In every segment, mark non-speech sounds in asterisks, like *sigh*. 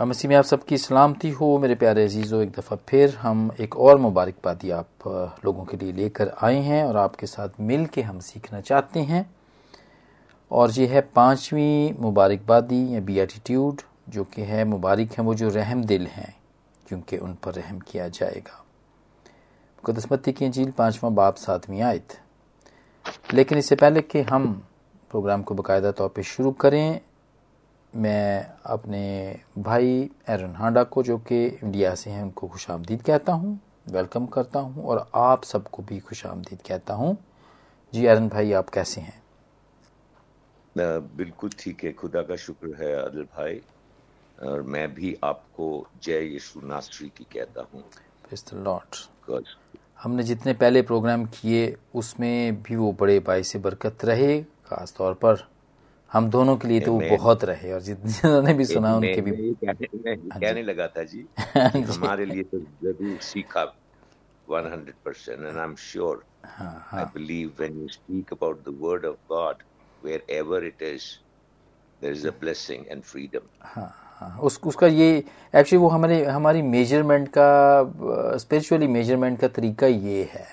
मसीह में आप सबकी सलामती हो, मेरे प्यारे अजीज़ों, एक दफ़ा फिर हम एक और मुबारकबादी आप लोगों के लिए लेकर आए हैं और आपके साथ मिल के हम सीखना चाहते हैं। और ये है पांचवी मुबारकबादी या बी एटीट्यूड जो कि है मुबारक हैं वो जो रहम दिल हैं, क्योंकि उन पर रहम किया जाएगा। मुकदसमती की झील पाँचवा बाप सातवीं आयत। लेकिन इससे पहले कि हम प्रोग्राम को बाकायदा तौर पर शुरू करें मैं अपने भाई एरन हांडा को जो कि इंडिया से हैं उनको खुश आमदीद कहता हूँ वेलकम करता हूँ और आप सबको भी खुश आमदीद कहता हूँ। जी एरन भाई आप कैसे हैं? बिल्कुल ठीक है। खुदा का शुक्र है आदिल भाई। और मैं भी आपको जय यीशु नासरी की कहता हूँ। लॉर्ड हमने जितने पहले प्रोग्राम किए उसमें भी वो बड़े भाई से बरकत रहे खास तौर पर। हम दोनों के लिए तो वो बहुत रहे और जितने भी सुना उनके भी हाँ कहने लगा था *laughs* जी। हमारे लिए तो ज़रूर सीखा 100% and I'm sure हाँ, हाँ. I believe when you speak about the word of God wherever it is there is a blessing and freedom. हाँ हाँ। उस उसका ये एक्चुअली वो हमारे हमारी मेज़रमेंट का स्पिरिचुअली मेज़रमेंट का तरीका ये है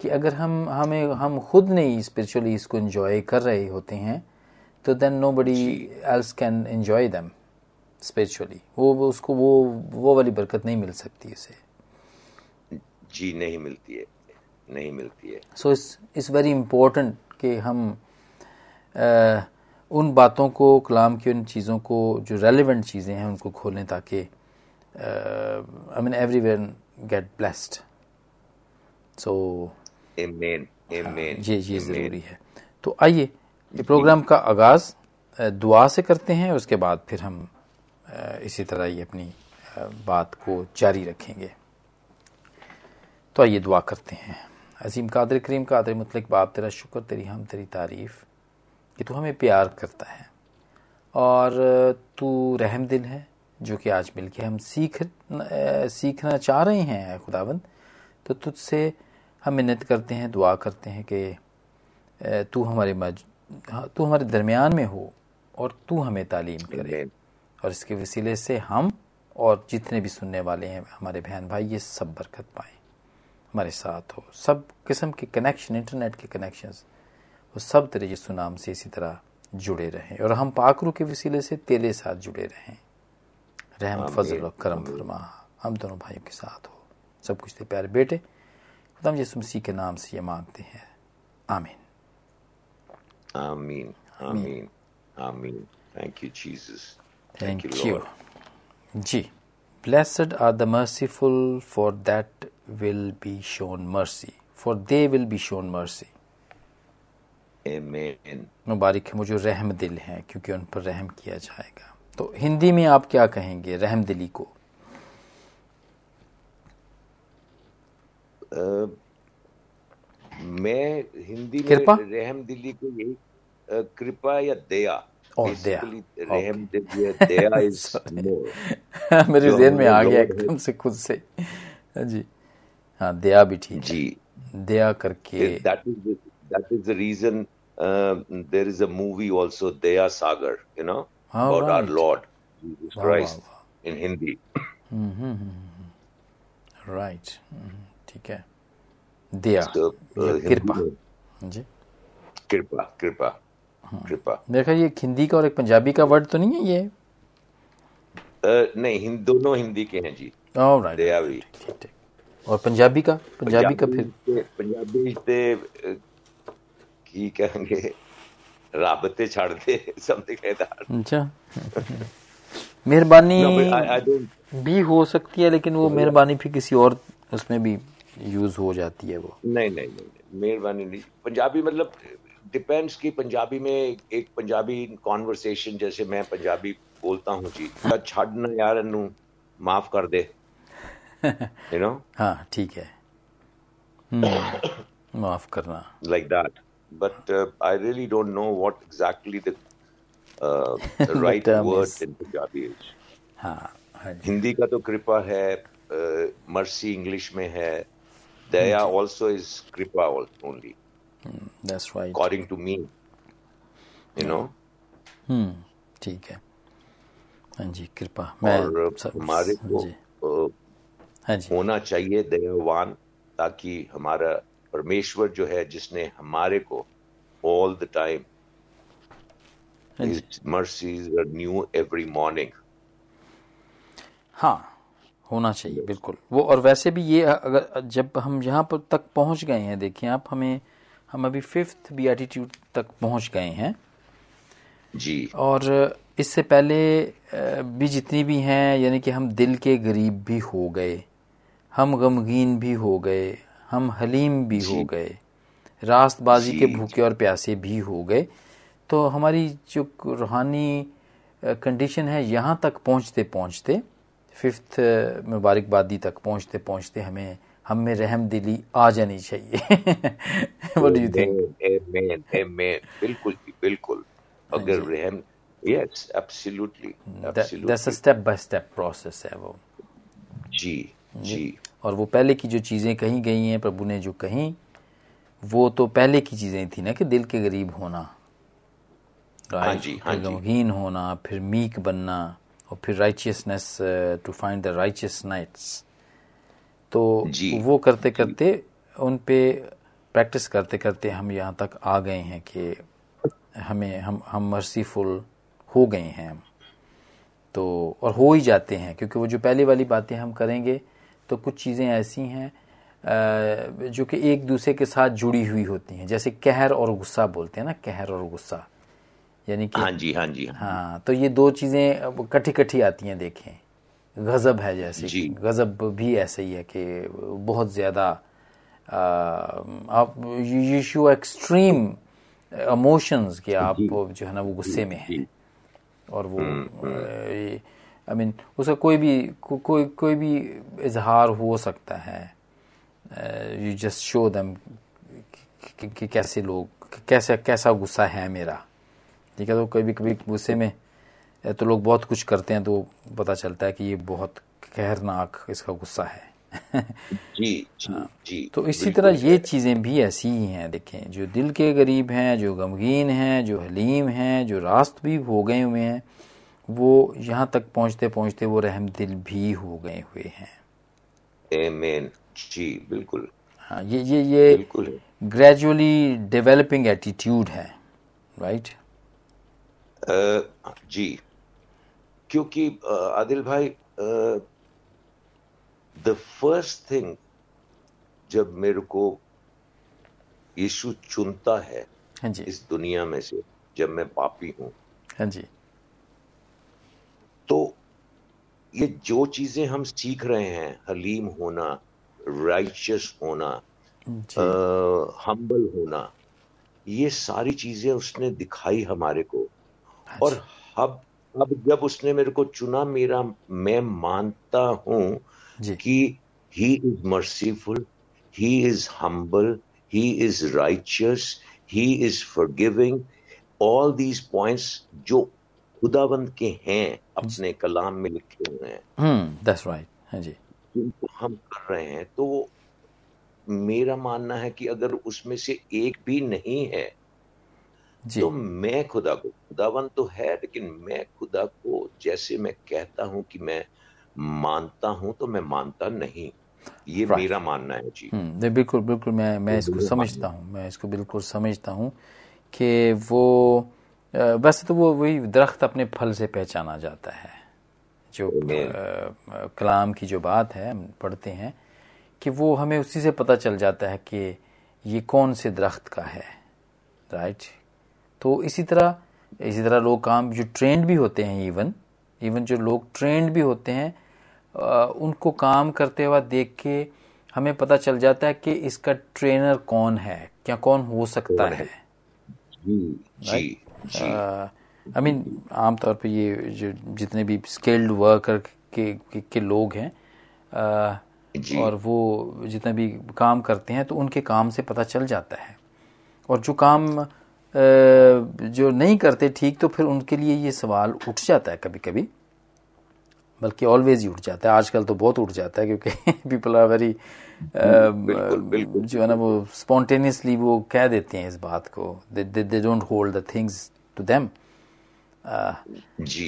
कि अगर हम हमें हम खुद नहीं स्पिरिचुअली इसको एंजॉय कर रहे होते हैं तो then nobody else can enjoy them spiritually वो उसको वो वो वाली बरकत नहीं मिल सकती उसे। जी नहीं मिलती है। नहीं मिलती है। So it's it's very important कि हम आ, उन बातों को कलाम की उन चीज़ों को जो रेलिवेंट चीज़ें हैं उनको खोलें ताकि I mean everyone get blessed so जी जी ज़रूरी है। तो आइए ये प्रोग्राम का आगाज़ दुआ से करते हैं, उसके बाद फिर हम इसी तरह ही अपनी बात को जारी रखेंगे। तो आइए दुआ करते हैं। अजीम कादर करीम, कादर मतलब बाप तेरा शुक्र, तेरी हम, तेरी तारीफ़, कि तू हमें प्यार करता है। और, तू रहम दिल है, जो कि आज मिल के हम सीख सीखना चाह रहे हैं खुदाबंद। तो तुझसे हम मिन्नत करते हैं, दुआ करते हैं कि तू हमारे मज तू हमारे दरमियान में हो और तू हमें तालीम करे। और इसके वसीले से हम और जितने भी सुनने वाले हैं हमारे बहन भाई ये सब बरकत पाएँ। हमारे साथ हो। सब किस्म के कनेक्शन इंटरनेट के कनेक्शन वो सब तेरे यीशु नाम से इसी तरह जुड़े रहें। और हम पाकरू के वसीले से तेरे साथ जुड़े रहें। रहम फजल और करम फरमा। हम दोनों भाइयों के साथ हो। सब कुछ तेरे प्यारे बेटे खुदाम यीशु मसीह के नाम से ये मांगते हैं। आमीन। Amen. Amen. Amen. Thank you, Jesus. Thank, Thank you, Lord. G. Blessed are the merciful, for that will be shown mercy. For they will be shown mercy. Amen. मुबारक है मुझे रहम दिल हैं क्योंकि उन पर रहम किया जाएगा तो हिंदी में आप क्या कहेंगे रहम दिली को uh, मैं हिंदी में रहम दिली को यही कृपा या दया Oh, दया रहम दया इज़ मोर मेरे जेहन में आ गया एकदम से खुद से। हाँ जी। हाँ दया भी ठीक जी। दया करके that is that is the reason there is a movie also Daya Sagar you know about our lord Jesus Christ in Hindi right ठीक है। दया कृपा। जी। कृपा कृपा। कृपा मेरे ख्याल ये हिंदी का और एक पंजाबी का वर्ड तो नहीं है ये? uh, नहीं हिंद दोनों हिंदी के हैं जी। भी और पंजाबी का? पंजाबी का फिर? पंजाबी ते की कहेंगे? राबते छाड़ दे समथिंग लाइक दैट अच्छा। मेहरबानी भी हो सकती है लेकिन वो मेहरबानी फिर किसी और उसमें भी यूज़ हो जाती है वो। नहीं नहीं नहीं मेहरबानी नहीं। पंजाबी मतलब डिपेंड्स कि पंजाबी में एक पंजाबी कॉन्वर्सेशन जैसे मैं पंजाबी बोलता हूँ जी *laughs* छड़ ना यार नु माफ़ कर दे। यू नो *laughs* हाँ ठीक है। हम्म, माफ़ करना। Like that but I really don't know what exactly the right word in Punjabi is हाँ, हाँ हिंदी का तो कृपा है मर्सी uh, इंग्लिश में है daya also is kripa only that's right. According to me you know? Hmm. ठीक है। हाँ जी कृपा। मैं और हमारे को हाँ जी। होना चाहिए दयावान ताकि हमारा परमेश्वर जो है जिसने हमारे को all the time mercies are new every morning हाँ होना चाहिए बिल्कुल। वो और वैसे भी ये अगर जब हम यहाँ पर तक पहुँच गए हैं देखिए आप हमें हम अभी फिफ्थ बी एटीट्यूड तक पहुँच गए हैं। जी। और इससे पहले भी जितनी भी हैं यानी कि हम दिल के गरीब भी हो गए हम गमगीन भी हो गए हम हलीम भी हो गए रास्तबाजी के भूखे और प्यासे भी हो गए। तो हमारी जो रूहानी कंडीशन है यहाँ तक पहुँचते पहुँचते फिफ्थ मुबारकबादी तक पहुँचते पहुँचते हमें हम में रहम दिली आ जानी चाहिए। व्हाट डू यू थिंक बिल्कुल बिल्कुल। अगर रहम yes absolutely that's a step by step process है वो। जी जी। और वो पहले की जो चीज़ें कही गई हैं प्रभु ने जो कही वो तो पहले की चीज़ें थी ना कि दिल के गरीब होना हाँ जी हाँ गमगीन होना फिर मीक बनना और फिर righteousness to find the righteous nights तो वो करते करते उन पे प्रैक्टिस करते करते हम यहाँ तक आ गए हैं कि हमें हम हम मर्सीफुल हो गए हैं हम। तो और हो ही जाते हैं क्योंकि वो जो पहले वाली बातें हम करेंगे तो कुछ चीज़ें ऐसी हैं जो कि एक दूसरे के साथ जुड़ी हुई होती हैं। जैसे कहर और गुस्सा बोलते हैं ना कहर और गुस्सा। यानी कि हाँ जी हाँ जी हाँ तो ये दो चीज़ें कठी कठी आती हैं देखें। गज़ब है जैसे गज़ब भी ऐसे ही है कि बहुत ज़्यादा आप यू शो एक्सट्रीम इमोशंस कि आप जो। है ना वो गुस्से में हैं। और वो आई हम्म, मीन हम्म। उसका कोई भी को, कोई कोई भी इजहार हो सकता है। यू जस्ट शो दम कि कैसे लोग कैसे कैसा गुस्सा है मेरा। ठीक है तो कभी कभी गुस्से में तो लोग बहुत कुछ करते हैं तो पता चलता है कि ये बहुत कहरनाक इसका गुस्सा है। जी जी *laughs* हाँ। जी तो इसी तरह ये चीज़ें भी ऐसी ही हैं देखें जो दिल के गरीब हैं जो गमगीन हैं जो हलीम हैं जो रास्त भी हो गए हुए हैं वो यहाँ तक पहुँचते पहुँचते वो रहम दिल भी हो गए हुए हैं. जी बिल्कुल। हाँ ये ये ये ग्रेजुअली डेवलपिंग एटीट्यूड है राइट जी। क्योंकि आदिल भाई द फ़र्स्ट थिंग जब मेरे को यीशु चुनता है हाँ जी। इस दुनिया में से जब मैं पापी हूँ। हाँ जी। तो ये जो चीज़ें हम सीख रहे हैं हलीम होना राइचियस होना हम्बल होना ये सारी चीज़ें उसने दिखाई हमारे को। हाँ और अब अब जब उसने मेरे को चुना मेरा मैं मानता हूँ कि he is merciful he is humble he is righteous he is forgiving all these points जो खुदाबंद के हैं अपने कलाम में लिखे हुए हैं। दैट्स राइट हाँ जी। जिनको हम कर रहे हैं तो मेरा मानना है कि अगर उसमें से एक भी नहीं है तो मैं खुदा को खुदावन तो है लेकिन मैं खुदा को जैसे मैं कहता हूँ कि मैं मानता हूँ तो मैं मानता नहीं। ये मेरा मानना है जी। हम्म, बिल्कुल बिल्कुल मैं मैं इसको समझता हूँ। मैं इसको बिल्कुल समझता हूँ कि वो वैसे तो वो वही दरख्त अपने फल से पहचाना जाता है। जो कलाम की जो बात है हम पढ़ते हैं कि वो हमें उसी से पता चल जाता है कि ये कौन से दरख्त का है। राइट तो इसी तरह इसी तरह लोग काम जो ट्रेंड भी होते हैं इवन इवन जो लोग ट्रेंड भी होते हैं आ, उनको काम करते हुए देख के हमें पता चल जाता है कि इसका ट्रेनर कौन है क्या कौन हो सकता है? आई मीन आमतौर पे ये जो जितने भी स्किल्ड वर्कर के, के, के लोग हैं आ, और वो जितने भी काम करते हैं तो उनके काम से पता चल जाता है। और जो काम जो नहीं करते ठीक तो फिर उनके लिए ये सवाल उठ जाता है कभी कभी बल्कि ऑलवेज ही उठ जाता है। आजकल तो बहुत उठ जाता है क्योंकि पीपल आर वेरी जो है ना वो स्पॉन्टेनियसली वो कह देते हैं इस बात को। They don't hold the things to them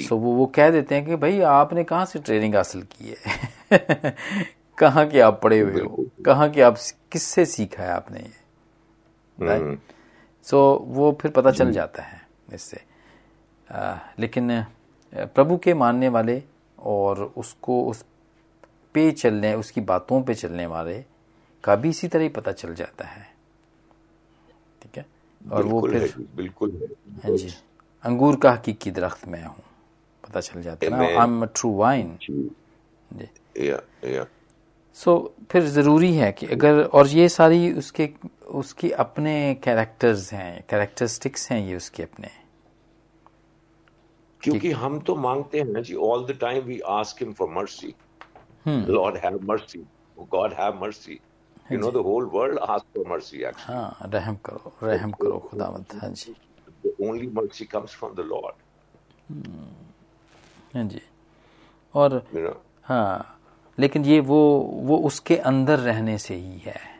so वो वो कह देते हैं कि भाई आपने कहाँ से ट्रेनिंग हासिल की है? *laughs* कहाँ के आप पढ़े हुए हो? कहाँ के आप किससे सीखा है आपने ये? हम्म, सो वो फिर पता चल जाता है इससे। लेकिन प्रभु के मानने वाले और उसको उस पे चलने उसकी बातों पे चलने वाले का भी इसी तरह ही पता चल जाता है। ठीक है? और वो बिल्कुल है फिर बिल्कुल है। हाँ जी। अंगूर का हकीकी दरख्त मैं हूँ। पता चल जाता है ना? आई एम ट्रू वाइन जी। जी। या या सो फिर ज़रूरी है कि अगर और ये सारी उसके उसके अपने कैरेक्टर्स हैं कैरेक्टरिस्टिक्स हैं ये उसके अपने। क्योंकि हम तो मांगते हैं जी all the time we ask him for mercy lord have mercy God have mercy you know the whole world ask for mercy actually हाँ रहम करो रहम करो खुदावंत। हाँ जी। The only mercy comes from the lord हाँ जी। और यू नो हाँ लेकिन ये वो वो उसके अंदर रहने से ही है।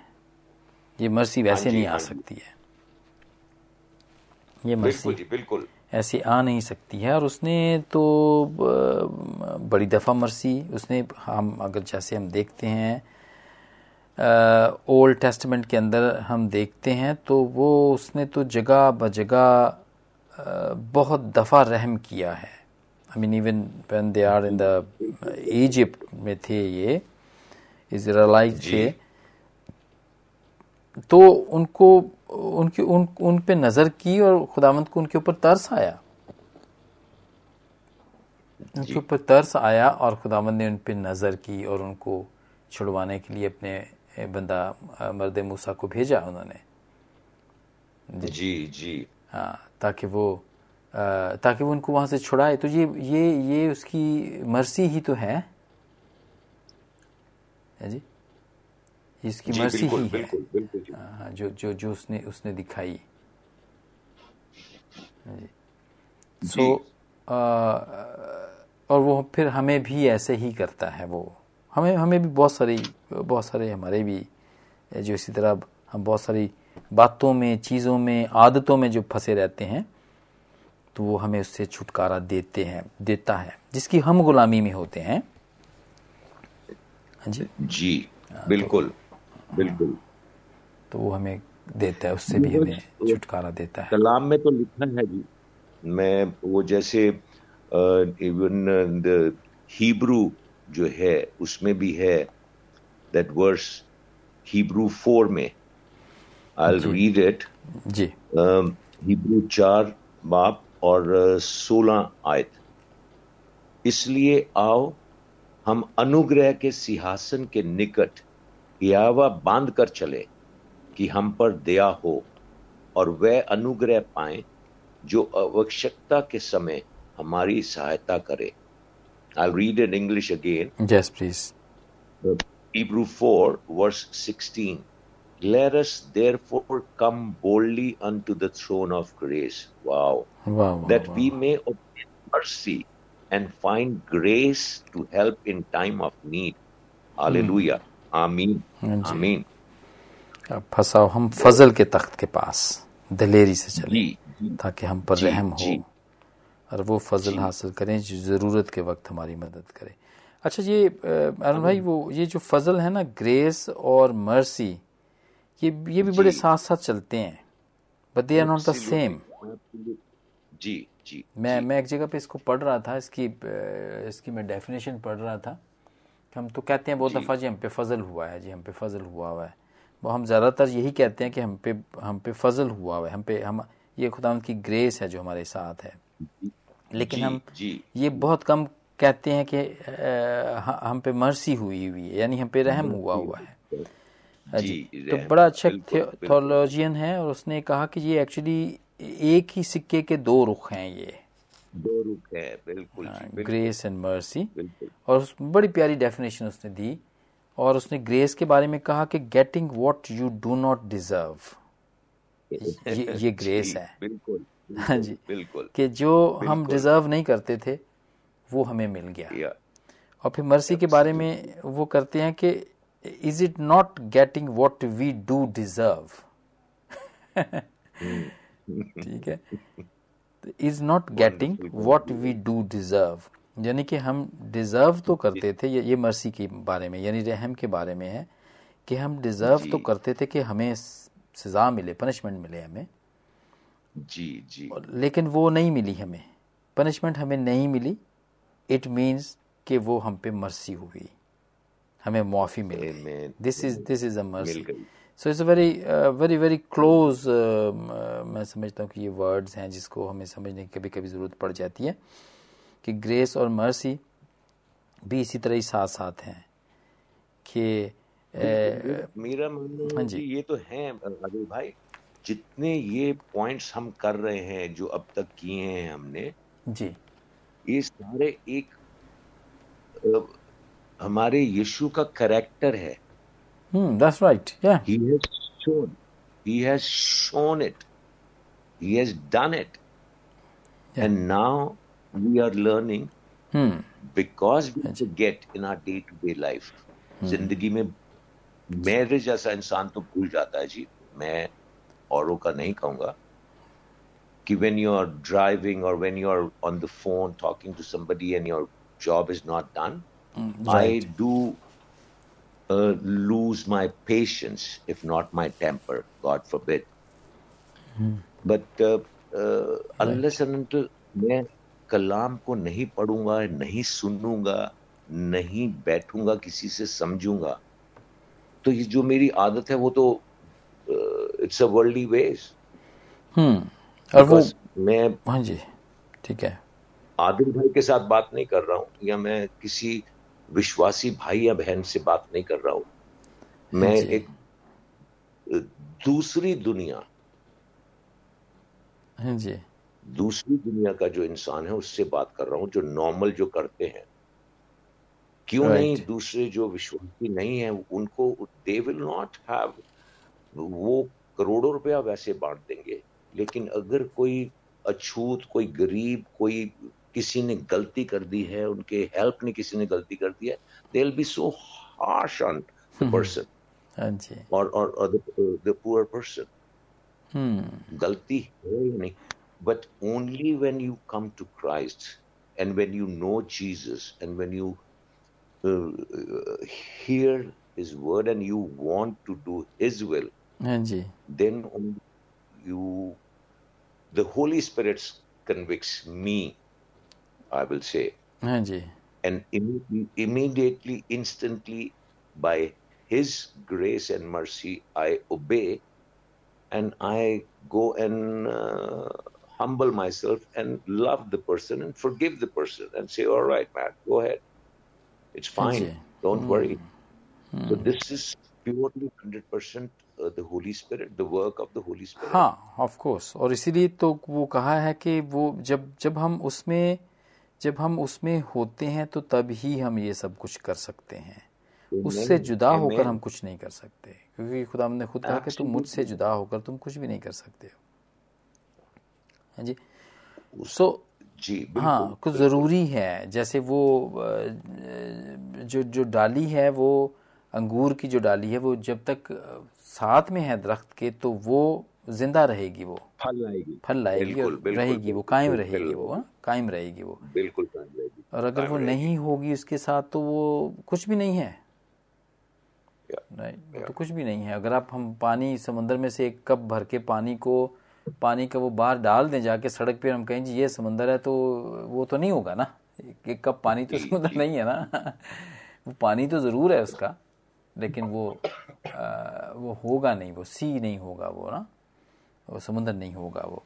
ये मर्सी वैसे हाँ नहीं आ हाँ सकती है। ये मर्सी बिल्कुल ऐसे आ नहीं सकती है और उसने तो बड़ी दफ़ा मर्सी उसने हम अगर जैसे हम देखते हैं ओल्ड टेस्टमेंट के अंदर हम देखते हैं तो वो उसने तो जगह ब जगह बहुत दफ़ा रहम किया है। I mean even when they are in the Egypt में थे ये इसराइलाइट जी। थे तो उनको उनकी उन उन पे नज़र की और खुदावंत को उनके ऊपर तरस आया। उनके ऊपर तरस आया और खुदावंत ने उन पे नज़र की और उनको छुड़वाने के लिए अपने बंदा मर्द मूसा को भेजा उन्होंने। जी। जी हाँ ताकि वो अ, ताकि वो उनको वहाँ से छुड़ाए। तो ये ये ये उसकी मर्सी ही तो है जी? इसकी जी मर्सी बिल्कुल ही है। बिल्कुल हाँ, जो जो जो उसने उसने दिखाई। सो और वो फिर हमें भी ऐसे ही करता है वो। हमें हमें भी बहुत सारी बहुत सारे हमारे भी जो इसी तरह हम बहुत सारी बातों में चीज़ों में आदतों में जो फंसे रहते हैं तो वो हमें उससे छुटकारा देते हैं देता है। जिसकी हम गुलामी में होते हैं। हाँ जी। जी बिल्कुल। बिल्कुल। तो वो हमें देता है उससे भी हमें छुटकारा देता है। कलाम में तो लिखा है जी। मैं वो जैसे इवन द हिब्रू जो है उसमें भी है दैट वर्स हिब्रू फोर में। आई। रीड इट जी। हिब्रू चार बाप और सोलह आयत। इसलिए आओ हम अनुग्रह के सिंहासन के निकट यावा बाँध कर चले कि हम पर दया हो और वह अनुग्रह पाए जो आवश्यकता के समय हमारी सहायता करे I read in English again yes please Hebrew 4, verse 16. Let us therefore come boldly unto the throne of grace. Wow. वाह वाह That we may obtain mercy and find grace to help in time of need. Hallelujah. Amen. हाँ। Amen. अब फंसाओ हम फजल के तख्त के पास दलेरी से चले ताकि हम पर रहम हो। और वो फजल हासिल करें जो ज़रूरत के वक्त हमारी मदद करे अच्छा ये अरुण भाई वो ये जो फजल है ना ग्रेस और मर्सी ये ये भी बड़े। साथ साथ चलते हैं but they are not the same जी, जी, मैं मैं एक जगह पे इसको पढ़ रहा था इसकी इसकी मैं डेफिनेशन पढ़ रहा था कि हम तो कहते हैं बहुत। दफ़ा जी हम पे फजल हुआ है जी हम पे फजल हुआ हुआ है। वो हम ज़्यादातर यही कहते हैं कि हम पे हम पे फजल हुआ हुआ है। हम पे हम ये खुदा की ग्रेस है जो हमारे साथ है। लेकिन जी, हम जी, ये बहुत कम कहते हैं कि हम पे मर्सी हुई हुई है यानी हम पे रहम हुआ हुआ है। हाँ। जी तो बड़ा अच्छा। थोलॉजियन है और उसने कहा कि ये एक्चुअली एक ही सिक्के के दो रुख हैं ये। दो रुख है बिल्कुल ग्रेस एंड मर्सी और उस बड़ी प्यारी डेफिनेशन उसने दी। और उसने ग्रेस के बारे में कहा कि getting what you do not deserve ये ये ग्रेस *laughs* है। बिल्कुल हाँ जी। बिल्कुल। कि जो हम डिजर्व नहीं करते थे वो हमें मिल गया। और फिर मर्सी के बारे में वो करते हैं कि is it not getting what we do deserve ठीक है? *laughs* Is not getting what we do deserve यानी कि हम डिजर्व तो करते थे ये, ये मर्सी के बारे में यानी रहम के बारे में है कि हम डिजर्व तो करते थे कि हमें सजा मिले पनिशमेंट मिले हमें। जी जी। लेकिन वो नहीं मिली हमें। पनिशमेंट हमें नहीं मिली। इट मीन्स कि वो हम पे मर्सी हुई हमें मुआफ़ी मिल गई। This is this is a mercy so it's very very very close मैं समझता हूँ कि ये वर्ड्स हैं जिसको हमें समझने की कभी कभी ज़रूरत पड़ जाती है कि ग्रेस और मर्सी भी इसी तरह ही साथ साथ हैं कि मेरा मानना हाँ जी। ये तो है राजू भाई। जितने ये पॉइंट्स हम कर रहे हैं जो अब तक किए हैं हमने जी। ये सारे एक हमारे यीशु का करेक्टर है। Hmm, that's right. Yeah. He has shown. He has shown it. He has done it. Yeah. And now we are learning hmm. because we forget in our day to day life. जिंदगी में मेरे जैसा इंसान तो भूल जाता है जी मैं औरों का नहीं कहूंगा कि when you are driving or when you are on the phone talking to somebody and your job is not done, mm, right. I do uh, lose my patience, if not my temper, God forbid. Hmm. But uh, uh, right. unless and until मैं कलाम को नहीं पढ़ूँगा नहीं सुनूँगा नहीं बैठूँगा किसी से समझूँगा तो ये जो मेरी आदत है वो तो इट्स अ वर्ल्डली वेज और वो मैं हाँ जी ठीक है आदिल भाई के साथ बात नहीं कर रहा हूँ या मैं किसी विश्वासी भाई या बहन से बात नहीं कर रहा हूँ। मैं एक दूसरी दुनिया। हाँ जी। दूसरी दुनिया का जो इंसान है उससे बात कर रहा हूँ जो नॉर्मल जो करते हैं। क्यों right. नहीं दूसरे जो विश्वासी नहीं है उनको दे विल नॉट हैव वो करोड़ों रुपया वैसे बांट देंगे। लेकिन अगर कोई अछूत कोई गरीब कोई किसी ने गलती कर दी है उनके हेल्प ने किसी ने गलती कर दी है they will be so harsh on the person और और द पुअर पर्सन गलती है या नहीं? But only when you come to Christ and when you know Jesus and when you hear his word and you want to do his will then you the holy spirit convicts me I will say. हाँ जी. And Im- immediately, instantly, by His grace and mercy, I obey, and I go and uh, humble myself and love the person and forgive the person and say, "All right, man, go ahead. It's fine. Don't mm. worry." Mm. So this is purely hundred percent uh, the Holy Spirit, the work of the Holy Spirit. हाँ, of course. और इसीलिए तो वो कहा है कि वो जब जब हम उसमें जब हम उसमें होते हैं तो तब ही हम ये सब कुछ कर सकते हैं। उससे जुदा होकर हम कुछ नहीं कर सकते क्योंकि खुदा ने खुद कहा कि तुम मुझसे जुदा होकर तुम कुछ भी नहीं कर सकते हो। हाँ जी। सो जी हाँ कुछ ज़रूरी है जैसे वो जो जो डाली है वो अंगूर की जो डाली है वो जब तक साथ में है दरख्त के तो वो ज़िंदा रहेगी वो। फल लाएगी फल लाएगी और रहेगी वो कायम रहेगी वो हाँ? कायम रहेगी वो। बिल्कुल और अगर वो नहीं होगी उसके साथ तो वो कुछ भी नहीं है। राइट तो कुछ भी नहीं है। अगर आप हम पानी समंदर में से एक कप भर के पानी को पानी का वो बाहर डाल दें जाके सड़क पे हम कहें जी ये समंदर है तो वो तो नहीं होगा ना। एक कप पानी तो समंदर नहीं है ना। *laughs* वो पानी तो ज़रूर है उसका लेकिन वो आ, वो होगा नहीं वो सी नहीं होगा वो ना। समुद्र नहीं होगा वो।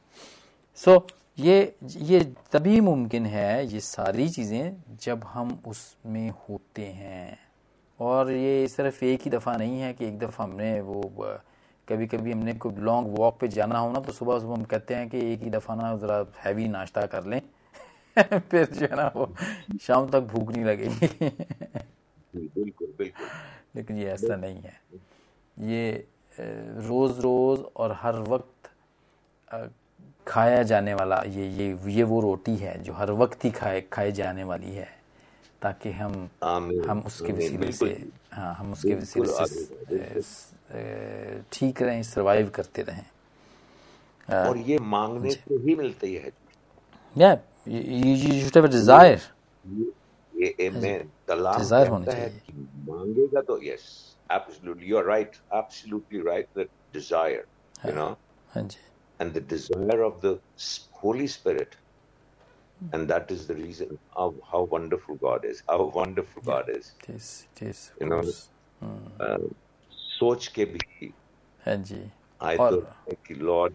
सो so, ये ये तभी मुमकिन है ये सारी चीज़ें जब हम उसमें होते हैं। और ये सिर्फ़ एक ही दफ़ा नहीं है कि एक दफ़ा हमने वो कभी कभी हमने कोई लॉन्ग वॉक पे जाना हो ना तो सुबह सुबह हम कहते हैं कि एक ही दफ़ा ना ज़रा हैवी नाश्ता कर लें। *laughs* फिर जो है ना वो शाम तक भूख नहीं लगेगी। बिल्कुल बिल्कुल। लेकिन ये ऐसा नहीं है। ये रोज़ रोज़ और हर वक्त खाया जाने वाला ये ये ये वो रोटी है जो हर वक्त ही खाए खाए जाने वाली है ताकि हम हम उसके वसीले से हाँ हम उसके वसीले से ठीक रहें सरवाइव करते रहें। और ये मांगने से ही मिलती है। You, you should have a desire. ये, ये मैं कलाम Desire होनी चाहिए। मांगेगा तो yes, absolutely, you're right, absolutely right. That desire, you know, हाँ जी। And the desire of the Holy Spirit, and that is the reason of how wonderful God is. How wonderful yeah, God is. it is, it is, You know. Uh, सोच के भी हाँ जी I और- कि Lord,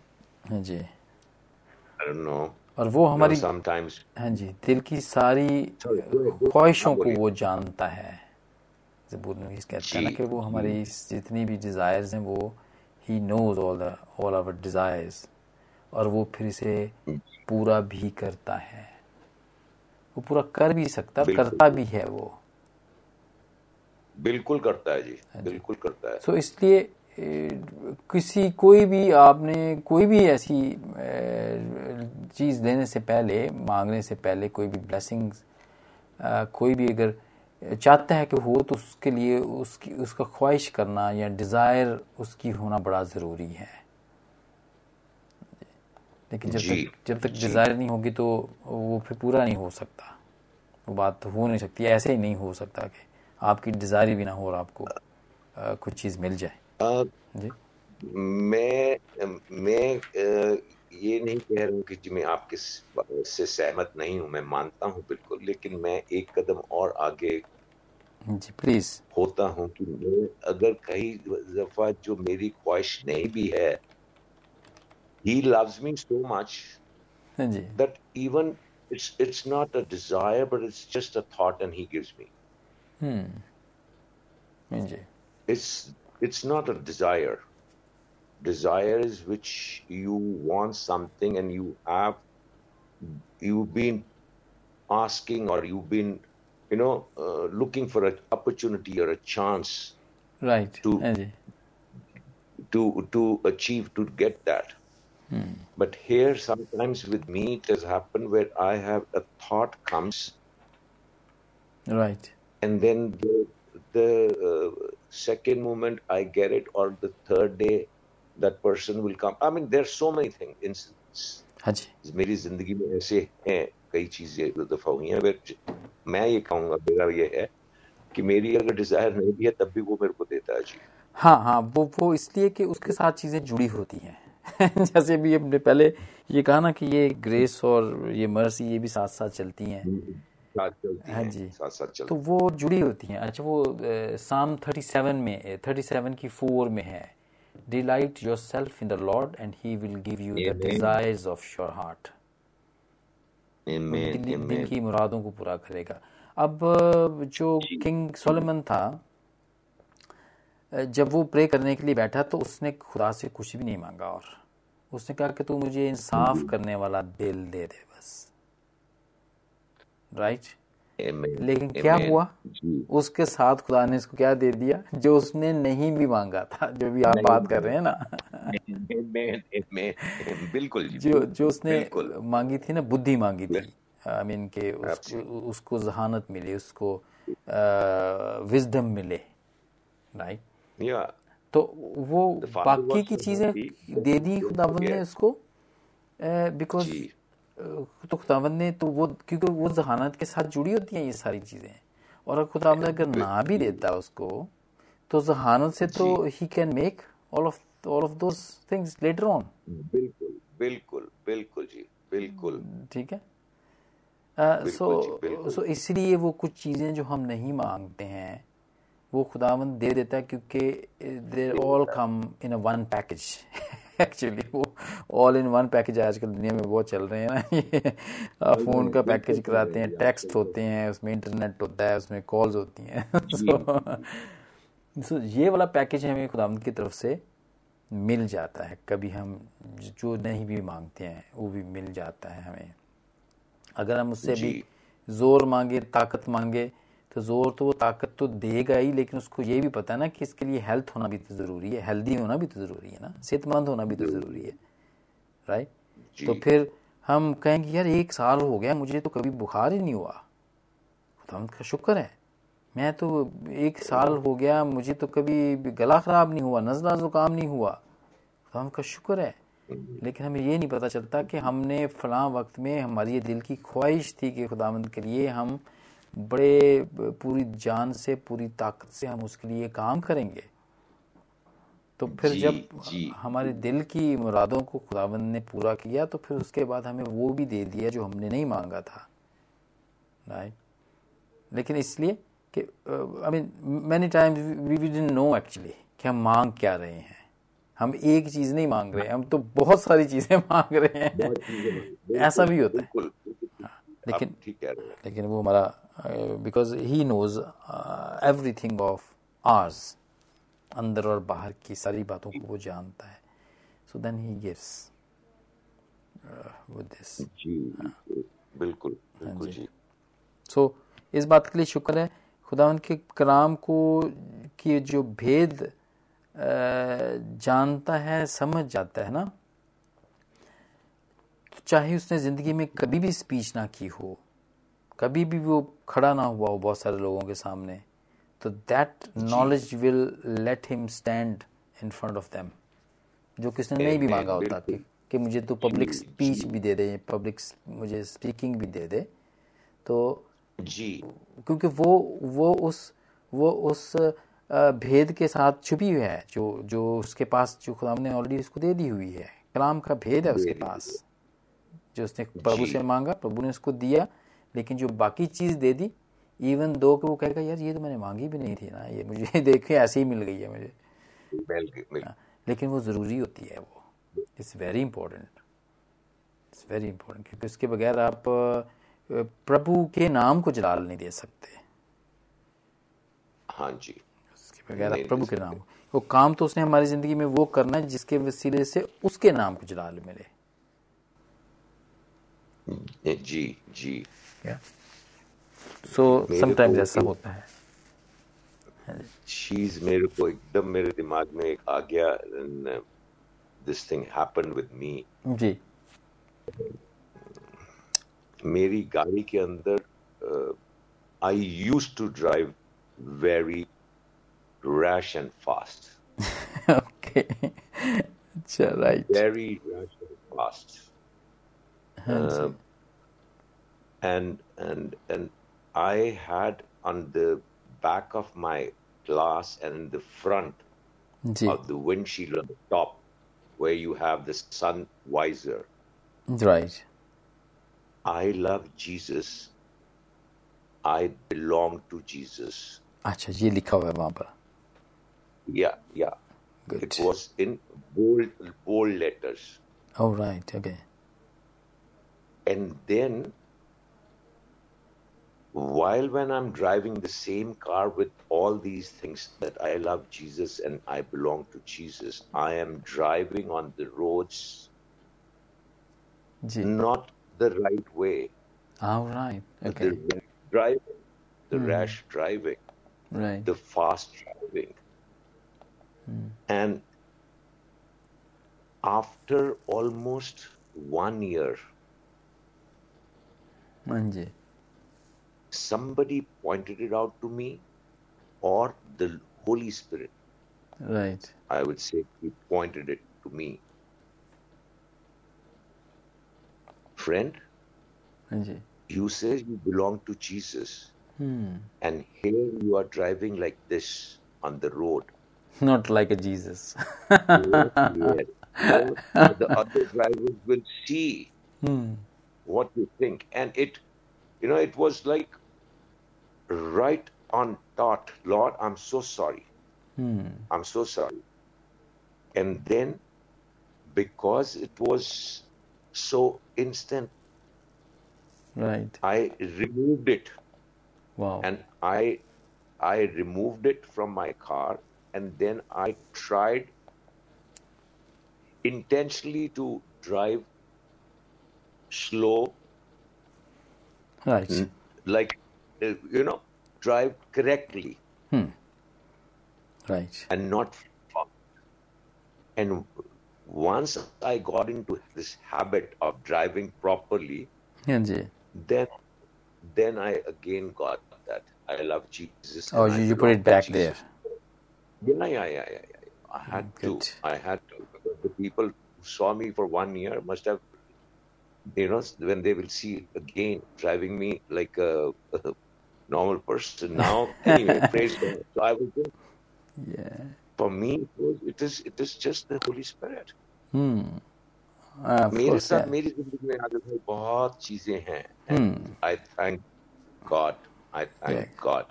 हाँ जी I don't know. और वो हमारी sometimes हाँ जी दिल की सारी ख्वाहिशों हाँ, को वो जानता है जबूर नवीस कहते हैं ना कि वो हमारी जितनी भी डिजायर्स हैं वो ही knows all the all our desires और वो फिर इसे पूरा भी करता है। वो पूरा कर भी सकता है करता भी है वो। बिल्कुल करता है जी बिल्कुल करता है। सो इसलिए किसी कोई भी आपने कोई भी ऐसी चीज़ देने से पहले मांगने से पहले कोई भी ब्लेसिंग्स कोई भी अगर चाहता है कि हो तो उसके लिए उसकी उसका ख्वाहिश करना या डिज़ायर उसकी होना बड़ा ज़रूरी है। लेकिन जब तक जब तक डिज़ायर नहीं होगी तो वो फिर पूरा नहीं हो सकता। वो बात तो हो नहीं सकती ऐसे ही नहीं हो सकता कि आपकी डिज़ायर भी ना हो और आपको अ, कुछ चीज़ मिल जाए। आ, जी। मैं मैं अ, ये नहीं कह रहा हूँ कि जी मैं आपके से सहमत नहीं हूँ मैं मानता हूँ बिल्कुल लेकिन मैं एक कदम और आगे जी प्लीज़ होता हूँ कि मैं अगर कई दफ़ा जो मेरी ख्वाहिश नहीं भी है he loves me so much that even it's it's not a desire but it's just a thought and he gives me. Hmm. it's it's not a desire. Desire is which you want something and you have you've been asking or you've been you know uh, looking for an opportunity or a chance right. to Anji. to to achieve to get that. But here sometimes with me it has happened where i have a thought comes right and then the, the uh, second moment I get it, or the third day, that person will come. I mean, there's so many things. Instances. हाँ जी मेरी ज़िंदगी में ऐसे हैं कई चीज़ें दो दफ़ा हुई हैं फिर मैं ये कहूँगा मेरा ये है कि मेरी अगर डिज़ायर नहीं भी है तब भी वो मेरे को देता है जी हाँ हाँ वो वो इसलिए कि उसके साथ चीज़ें जुड़ी होती हैं *laughs* जैसे भी हमने पहले ये कहा ना कि ये ग्रेस और ये मर्सी ये भी साथ साथ चलती हैं हाँ जी। साथ साथ चलती तो वो जुड़ी होती हैं। अच्छा वो साम 37 में 37 की फोर में है। Delight yourself in the lord and he will give you the desires of your heart दिल, की मुरादों को पूरा करेगा। अब जो किंग सोलोमन था जब वो प्रे करने के लिए बैठा तो उसने खुदा से कुछ भी नहीं मांगा और उसने कहा कि तू मुझे इंसाफ करने वाला दिल दे दे बस। राइट Amen, लेकिन Amen. क्या हुआ? जी। उसके साथ खुदा ने इसको क्या दे दिया? जो उसने नहीं भी मांगा था जो भी आप बात कर रहे हैं ना। Amen. बिल्कुल जो जो उसने बिल्कुल। मांगी थी ना बुद्धि मांगी थी। आई मीन के उसको जहानत मिले उसको विजडम मिले। Right Yeah. तो वो बाकी की चीज़ें दे दी खुदावंद ने उसको बिकॉज़ तो खुदावंद ने तो वो क्योंकि वो जहानत के साथ जुड़ी होती हैं ये सारी चीज़ें और अगर खुदावंद अगर ना भी देता उसको तो जहानत से तो he can make all of all of those things later on बिल्कुल बिल्कुल बिल्कुल जी बिल्कुल। ठीक है? सो सो इसलिए वो कुछ चीज़ें जो हम नहीं मांगते हैं वो खुदावंद दे देता है क्योंकि there all come in one package actually वो ऑल इन वन पैकेज आजकल दुनिया में बहुत चल रहे हैं ना। *laughs* ये फ़ोन का पैकेज कराते हैं टेक्स्ट होते हैं उसमें इंटरनेट होता है उसमें कॉल्स होती हैं। *laughs* सो सो ये वाला पैकेज हमें खुदावंद की तरफ़ से मिल जाता है। कभी हम जो नहीं भी मांगते हैं वो भी मिल जाता है हमें। अगर हम उससे भी ज़ोर मांगे ताकत मांगे ज़ोर तो वो ताकत तो देगा ही लेकिन उसको ये भी पता है ना कि इसके लिए हेल्थ होना भी तो ज़रूरी है हेल्दी होना भी तो ज़रूरी है ना सेहतमंद होना भी तो ज़रूरी है राइट तो फिर हम कहेंगे यार एक साल हो गया मुझे तो कभी बुखार ही नहीं हुआ। खुदावंद का शुक्र है मैं तो एक साल हो गया मुझे तो कभी गला ख़राब नहीं हुआ नज़ला ज़ुकाम नहीं हुआ। खुदावंद का शुक्र है। लेकिन हमें ये नहीं पता चलता कि हमने फलां वक्त में हमारी ये दिल की ख्वाहिश थी कि खुदावंद के लिए हम बड़े पूरी जान से पूरी ताकत से हम उसके लिए काम करेंगे। तो फिर जी, जब जी। हमारे दिल की मुरादों को खुदावंद ने पूरा किया तो फिर उसके बाद हमें वो भी दे दिया जो हमने नहीं मांगा था। राइट लेकिन इसलिए कि I mean many times we we didn't know actually कि हम मांग क्या रहे हैं। हम एक चीज़ नहीं मांग रहे हैं हम तो बहुत सारी चीज़ें *laughs* मांग रहे हैं। ऐसा भी होता है। बिल्कुल। लेकिन लेकिन वो हमारा because he knows everything of ours अंदर और बाहर की सारी बातों को वो जानता है। So then he gives with this बिल्कुल बिल्कुल जी। सो इस बात के लिए शुक्र है खुदा उनके कलाम को की जो भेद जानता है समझ जाता है ना। चाहे उसने ज़िंदगी में कभी भी स्पीच ना की हो कभी भी वो खड़ा ना हुआ हो बहुत सारे लोगों के सामने तो that knowledge will let him stand in front of them जो किसने नहीं भी मांगा होता कि, कि मुझे तो पब्लिक स्पीच भी दे दे पब्लिक मुझे स्पीकिंग भी दे दे। तो जी। क्योंकि वो वो उस वो उस भेद के साथ छुपी हुई है जो जो उसके पास जो खुदा ने ऑलरेडी उसको दे दी हुई है। कलाम का भेद है उसके पास जो उसने प्रभु से मांगा प्रभु ने उसको दिया लेकिन जो बाकी चीज़ दे दी इवन दो कि वो कहेगा यार ये तो मैंने मांगी भी नहीं थी ना ये मुझे *laughs* देखे ऐसे ही मिल गई है मुझे. बिल्कुल बिल्कुल। लेकिन वो ज़रूरी होती है वो। It's very important it's very important क्योंकि उसके बगैर आप प्रभु के नाम को जलाल नहीं दे सकते। हाँ जी। उसके बगैर आप प्रभु के नाम वो काम तो उसने हमारी ज़िंदगी में वो करना है जिसके वसीले से उसके नाम को जलाल मिले। जी जी। सो मेरे समटाइम्स ऐसा होता है। चीज़ मेरे को एकदम मेरे दिमाग में एक आ गया this thing happen with me जी। मेरी गाड़ी के अंदर I used to drive very rash and fast okay अच्छा राइट fast. हाँ जी। Um, and and and I had on the back of my glass and in the front ji of the windshield on the top where you have the sun visor. Right I love Jesus. I belong to Jesus. अच्छा ये लिखा हुआ है वहां पर Yeah, yeah. Good. It was in bold bold letters. Oh, right. Okay. And then while when I'm driving the same car with all these things that I love Jesus and I belong to Jesus, I am driving on the roads not the right way. All right. Okay. The driving, the mm. rash driving, right. the fast driving. Mm. And after almost one year, Manji somebody pointed it out to me, or the Holy Spirit, Right. I would say, he pointed it to me. Friend, ji you say you belong to Jesus, Hmm. and here you are driving like this on the road. *laughs* Not like a Jesus. *laughs* Yes. the other drivers will see Hmm. what you think. And it, you know, it was like right on dot. Lord, I'm so sorry. Hmm. I'm so sorry. And then, because it was so instant, Right. I removed it. Wow. And I, I removed it from my car, and then I tried intentionally to drive slow right. like uh, you know drive correctly Right. and not and once i got into this habit of driving properly ji then then i again got that i love jesus Oh, you, you put it back Jesus. there. yeah yeah yeah yeah, yeah. i had Good. to i had to the people who saw me for one year must have, you know, when they will see again driving me like a, a *laughs* normal person. Now, anyway, praise God. So I was just, yeah. for me, it, was, it is it is just the Holy Spirit. Hmm. Uh, मेरे course, साथ yeah. मेरी ज़िंदगी में आगे भाई बहुत चीज़ें हैं Hmm. I thank God I thank Yeah. God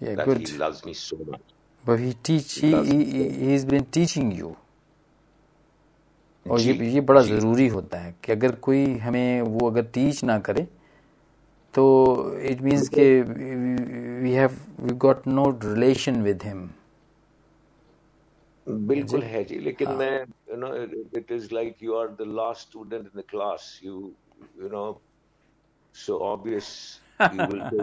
Yeah, that good. He loves me so much But he teach he, he he- he's been teaching you. और ये ये बड़ा ज़रूरी होता है कि अगर कोई हमें वो अगर टीच ना करे तो इट मीन्स के we have we got no relation with him बिल्कुल है जी लेकिन मैं you know it is like you are the last student in the class you you know so obvious you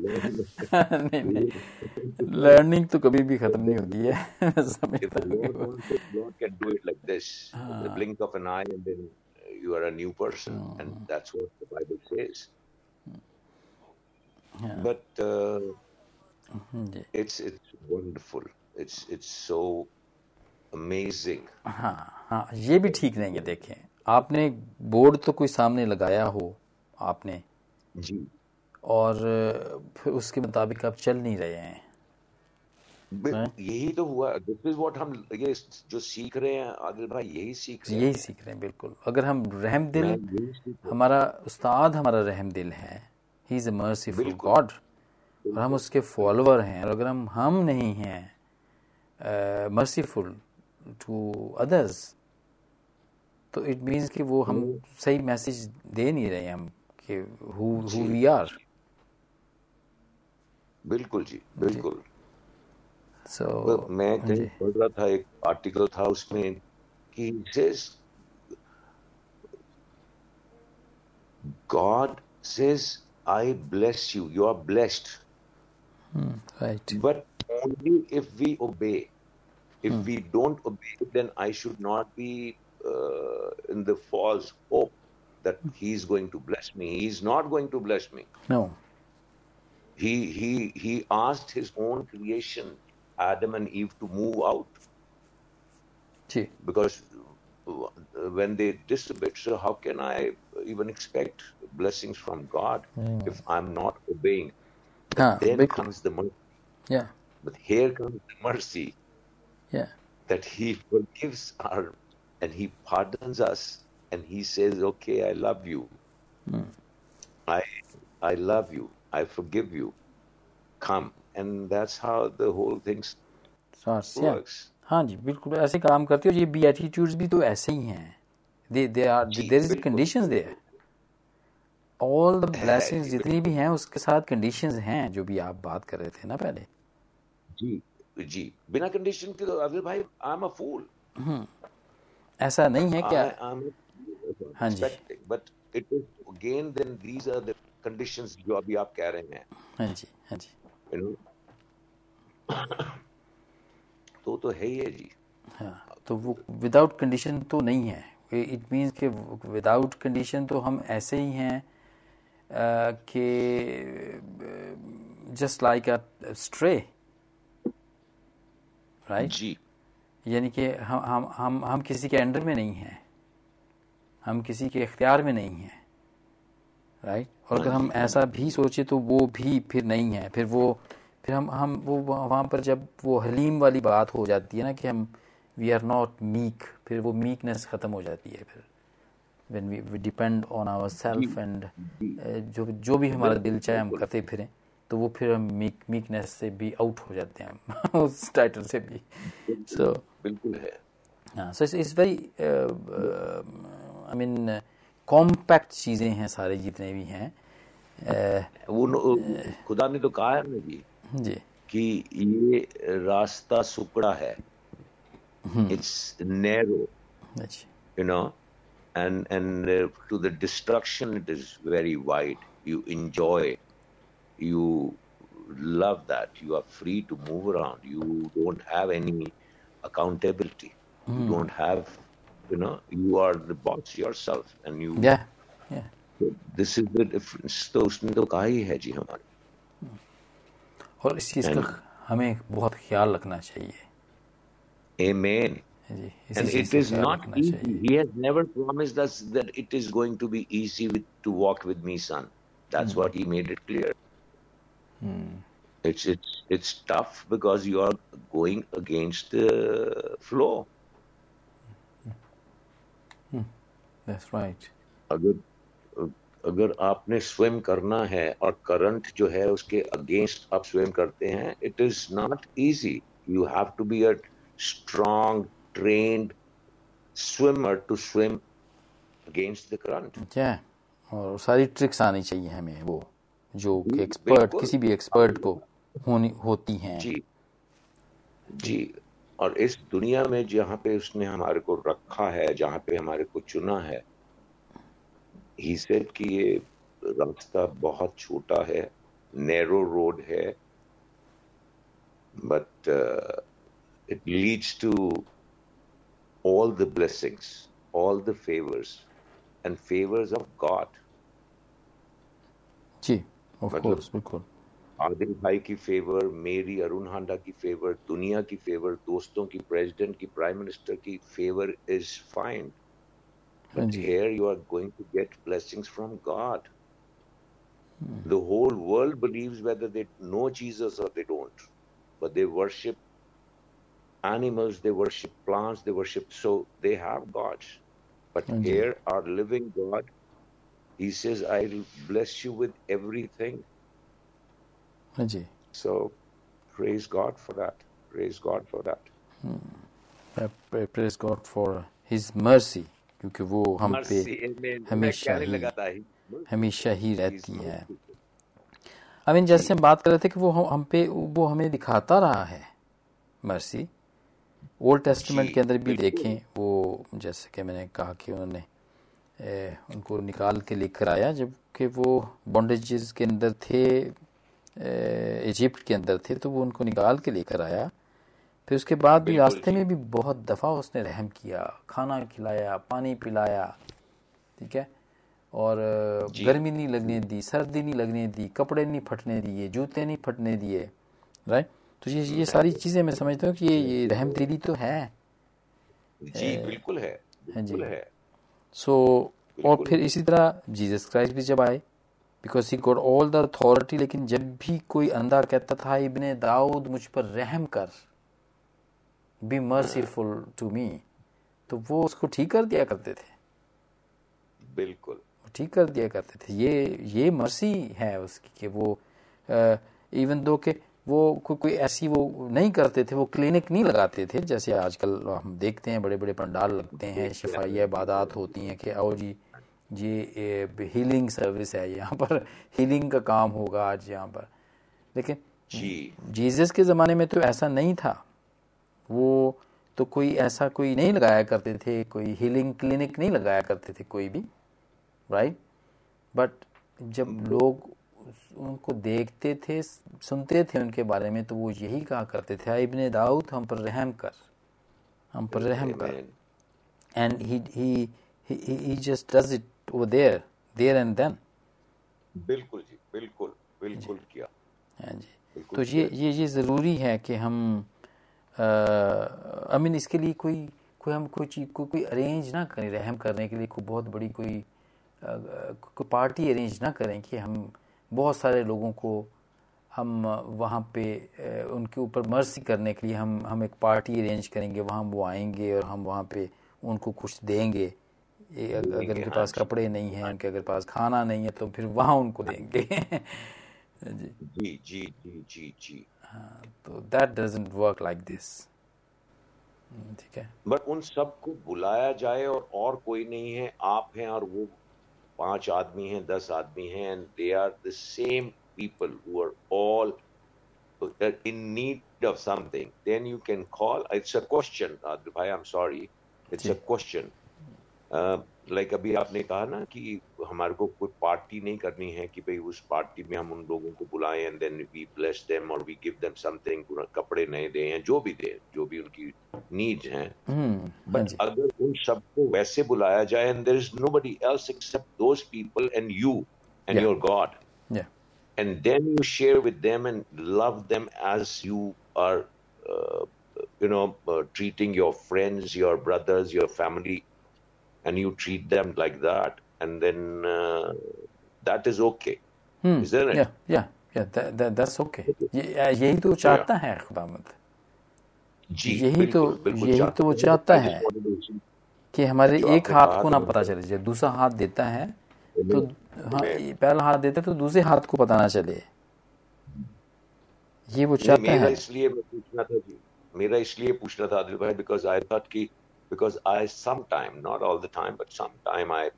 नहीं नहीं। *laughs* लर्निंग तो कभी भी खत्म नहीं होती है समझता हूँ। कि Lord वो- wants it, God can do it like this, in the blink of an eye, and then uh, you are a says. But uh, ji it's it's wonderful. It's it's so amazing. हाँ हाँ ये भी ठीक नहीं है देखें। आपने board तो कोई सामने लगाया हो आपने? जी। और फिर उसके मुताबिक आप चल नहीं रहे हैं। यही तो हुआ। दिस इज़ व्हाट हम ये जो सीख रहे हैं आदिल भाई यही सीख रहे हैं। यही सीख रहे हैं बिल्कुल। अगर हम रहम दिल हमारा उस्ताद हमारा रहम दिल है ही इज़ मर्सीफुल गॉड और हम उसके फॉलोअर हैं। और अगर हम हम नहीं हैं मर्सीफुल टू अदर्स तो इट मीन्स कि वो हम सही मैसेज दे नहीं रहे हम कि हु हु वी आर बिल्कुल जी बिल्कुल। सो तो मैं कहीं पढ़ रहा था एक आर्टिकल था उसमें कि says God says I bless you. You are blessed. Hmm, right. But only if we obey. If hmm. we don't obey, then I should not be uh, in the false hope that He is going to bless me. He is not going to bless me. No. He he he asked his own creation, Adam and Eve, to move out. Gee. Because when they disobey. So, how can I even expect blessings from God mm. if I'm not obeying? Ah, then comes the mercy. Yeah. But here comes the mercy. Yeah. That He forgives our and He pardons us and He says, Okay, I love you. Mm. I I love you. I forgive you. Come. And that's how the whole thing starts, works. Yeah. हाँ जी बिल्कुल ऐसे काम करते हो ये B attitudes भी तो ऐसे ही हैं। They they are ji, there is. Conditions there all the blessings जितनी भी हैं उसके साथ कंडीशंस हैं जो भी आप बात कर रहे थे ना पहले। जी जी। बिना कंडीशन के तो अविल भाई आई एम अ फूल ऐसा नहीं है क्या? हाँ जी। but it is again then these are the conditions जो अभी आप कह रहे हैं। हाँ जी हाँ जी। You know? तो तो है ही है जी। हाँ तो वो विदाउट कंडीशन तो नहीं है। इट मीन्स कि विदाउट कंडीशन तो हम ऐसे ही हैं कि just like a stray right जी। यानी कि हम हम हम हम किसी के अंडर में नहीं हैं। हम किसी के इख्तियार में नहीं हैं राइट और अगर हम ऐसा भी सोचे तो वो भी फिर नहीं है। फिर वो फिर हम हम वो वहाँ पर जब वो हलीम वाली बात हो जाती है ना कि हम वी आर नॉट मीक फिर वो मीकनेस ख़त्म हो जाती है फिर। When we we depend on ourself and जो जो भी हमारा दिल चाहे हम करते फिरें तो वो फिर हम मीक मीकनेस से भी आउट हो जाते हैं हम *laughs* उस टाइटल से भी। सो बिल्कुल है। हाँ so it's very I mean compact चीज़ें हैं सारे जितने भी हैं। Uh, वो खुदा ने तो कहा है ना जी जी कि ये रास्ता सुकड़ा है इट्स नैरो अच्छा you know and and uh, to the destruction it is very wide you enjoy you love that you are free to move around you don't have any accountability you don't have you know you are the boss yourself and you या या this is the difference तो उसने तो कहा ही है जी हमारे और इस चीज़ का हमें बहुत ख्याल रखना चाहिए amen And it is not easy. He has never promised us that it is going to be easy with, to walk with me, son. That's hmm. what he made it clear. Hmm. It's it's it's tough because you are going against the flow. Hmm. That's right. अगर अगर आपने swim करना है और current जो है उसके against आप स्विम करते हैं it is not easy you have to be a strong trained swimmer to swim against the current क्या और सारी ट्रिक्स आनी चाहिए हमें वो जो एक्सपर्ट किसी भी एक्सपर्ट को होनी होती हैं। जी जी और इस दुनिया में जहाँ पे उसने हमारे को रखा है जहाँ पे हमारे को चुना है ही सेड कि ये रास्ता बहुत छोटा है नैरो रोड है but it leads to all the blessings, all the favors, and favors of God. जी, of course, बिल्कुल. आदिल भाई की फेवर मेरी अरुण हांडा की फेवर दुनिया की फेवर दोस्तों की प्रेसिडेंट की प्राइम मिनिस्टर की favour is fine But here you are going to get blessings from God. Hmm. The whole world believes whether they know Jesus or they don't. But they worship animals, they worship plants, they worship, so they have gods. But here, our living God, He says, I'll bless you with everything. So praise God for that. Praise God for that. Hmm. Praise God for His mercy. क्योंकि वो हम पे हमेशा ही। हमेशा ही रहती है। अमीन जैसे हम बात कर रहे थे कि वो हम पे वो हमें दिखाता रहा है मर्सी। ओल्ड टेस्टमेंट के अंदर भी देखें वो जैसे कि मैंने कहा कि उन्होंने ए, उनको निकाल के लेकर आया जबकि वो बॉन्डेजेस के अंदर थे इजिप्ट के अंदर थे तो वो उनको निकाल के लेकर आया। फिर उसके बाद भी रास्ते में भी बहुत दफ़ा उसने रहम किया खाना खिलाया पानी पिलाया ठीक है? और गर्मी नहीं लगने दी सर्दी नहीं लगने दी कपड़े नहीं फटने दिए जूते नहीं फटने दिए राइट तो ये ये सारी चीज़ें मैं समझता हूँ कि ये ये रहम दिली तो है। जी बिल्कुल है है जी। है। सो और फिर इसी तरह जीसस क्राइस्ट भी जब आए because he got all the authority लेकिन जब भी कोई अंधा कहता था इबन दाऊद मुझ पर रहम कर। बी मर्सीफुल टू मी तो वो उसको ठीक कर दिया करते थे। बिल्कुल। ठीक कर दिया करते थे। ये ये मर्सी है उसकी कि वो इवन दो के वो कोई कोई ऐसी वो नहीं करते थे वो क्लिनिक नहीं लगाते थे जैसे आजकल हम देखते हैं बड़े बड़े पंडाल लगते हैं शफाई इबादत होती हैं कि आओ जी ये हीलिंग सर्विस है यहाँ पर हीलिंग का काम होगा आज यहाँ पर। लेकिन जी। जीसस के ज़माने में तो ऐसा नहीं था। वो तो कोई ऐसा कोई नहीं लगाया करते थे कोई हीलिंग क्लिनिक नहीं लगाया करते थे कोई भी राइट बट जब लोग उनको देखते थे सुनते थे उनके बारे में तो वो यही कहा करते थे इब्ने दाऊद हम पर रहम कर हम पर रहम कर। And he he he just does it over there there and then बिल्कुल जी बिल्कुल बिल्कुल किया। हाँ जी। तो ये ये ये ज़रूरी है कि हम आई मीन इसके लिए कोई कोई हम कोई चीज़ को कोई अरेंज ना करें रहम करने के लिए कोई बहुत बड़ी कोई कोई पार्टी अरेंज ना करें कि हम बहुत सारे लोगों को हम वहाँ पे उनके ऊपर मर्सी करने के लिए हम हम एक पार्टी अरेंज करेंगे वहाँ वो आएँगे और हम वहाँ पे उनको कुछ देंगे। अगर उनके पास कपड़े नहीं हैं। उनके अगर पास खाना नहीं है तो फिर वहाँ उनको देंगे। *laughs* जी। जी जी जी जी जी। तो that doesn't work like this ठीक है? बट उन सबको बुलाया जाए और और कोई नहीं है। आप हैं और वो पाँच आदमी हैं दस आदमी हैं and they are the same people who are all in need of something then you can call it's a question Adil भाई I am sorry it's a question like अभी आपने कहा ना कि हमारे को कोई पार्टी नहीं करनी है कि भाई उस पार्टी में हम उन लोगों को बुलाएँ and then we bless them और वी गिव देम समथिंग कपड़े नए दें या जो भी दें जो भी उनकी नीड हैं। बट अगर उन सबको वैसे बुलाया जाए and there is nobody else except those people and you and your God and then you share with them and love them as you are you know, uh, treating your friends, your brothers, your family, and you treat them like that, and then uh, that is okay, Hmm. isn't it? Yeah, yeah, yeah. That, that, that's okay. यही तो चाहता है खुदावंद जी यही तो यही तो वो चाहता है कि हमारे एक हाथ को ना पता चले जब दूसरा हाथ देता है तो हाँ पहला हाथ देता है तो दूसरे हाथ को पता ना चले ये वो चाहता मेरा है इसलिए मैं पूछना था जी मेरा इसलिए पूछना था आदिल भाई बिकॉज़ आई थॉट कि because I sometime, not all the time, but sometime I,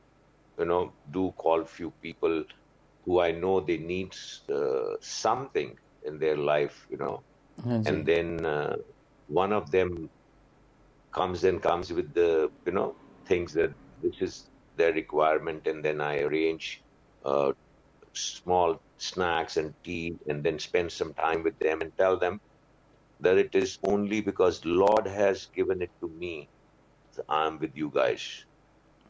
you know, do call few people who I know they need uh, something in their life, you know, mm-hmm. and then uh, one of them comes and comes with the, you know, things that this is their requirement, and then I arrange uh, small snacks and tea, and then spend some time with them and tell them that it is only because Lord has given it to me i'm with you guys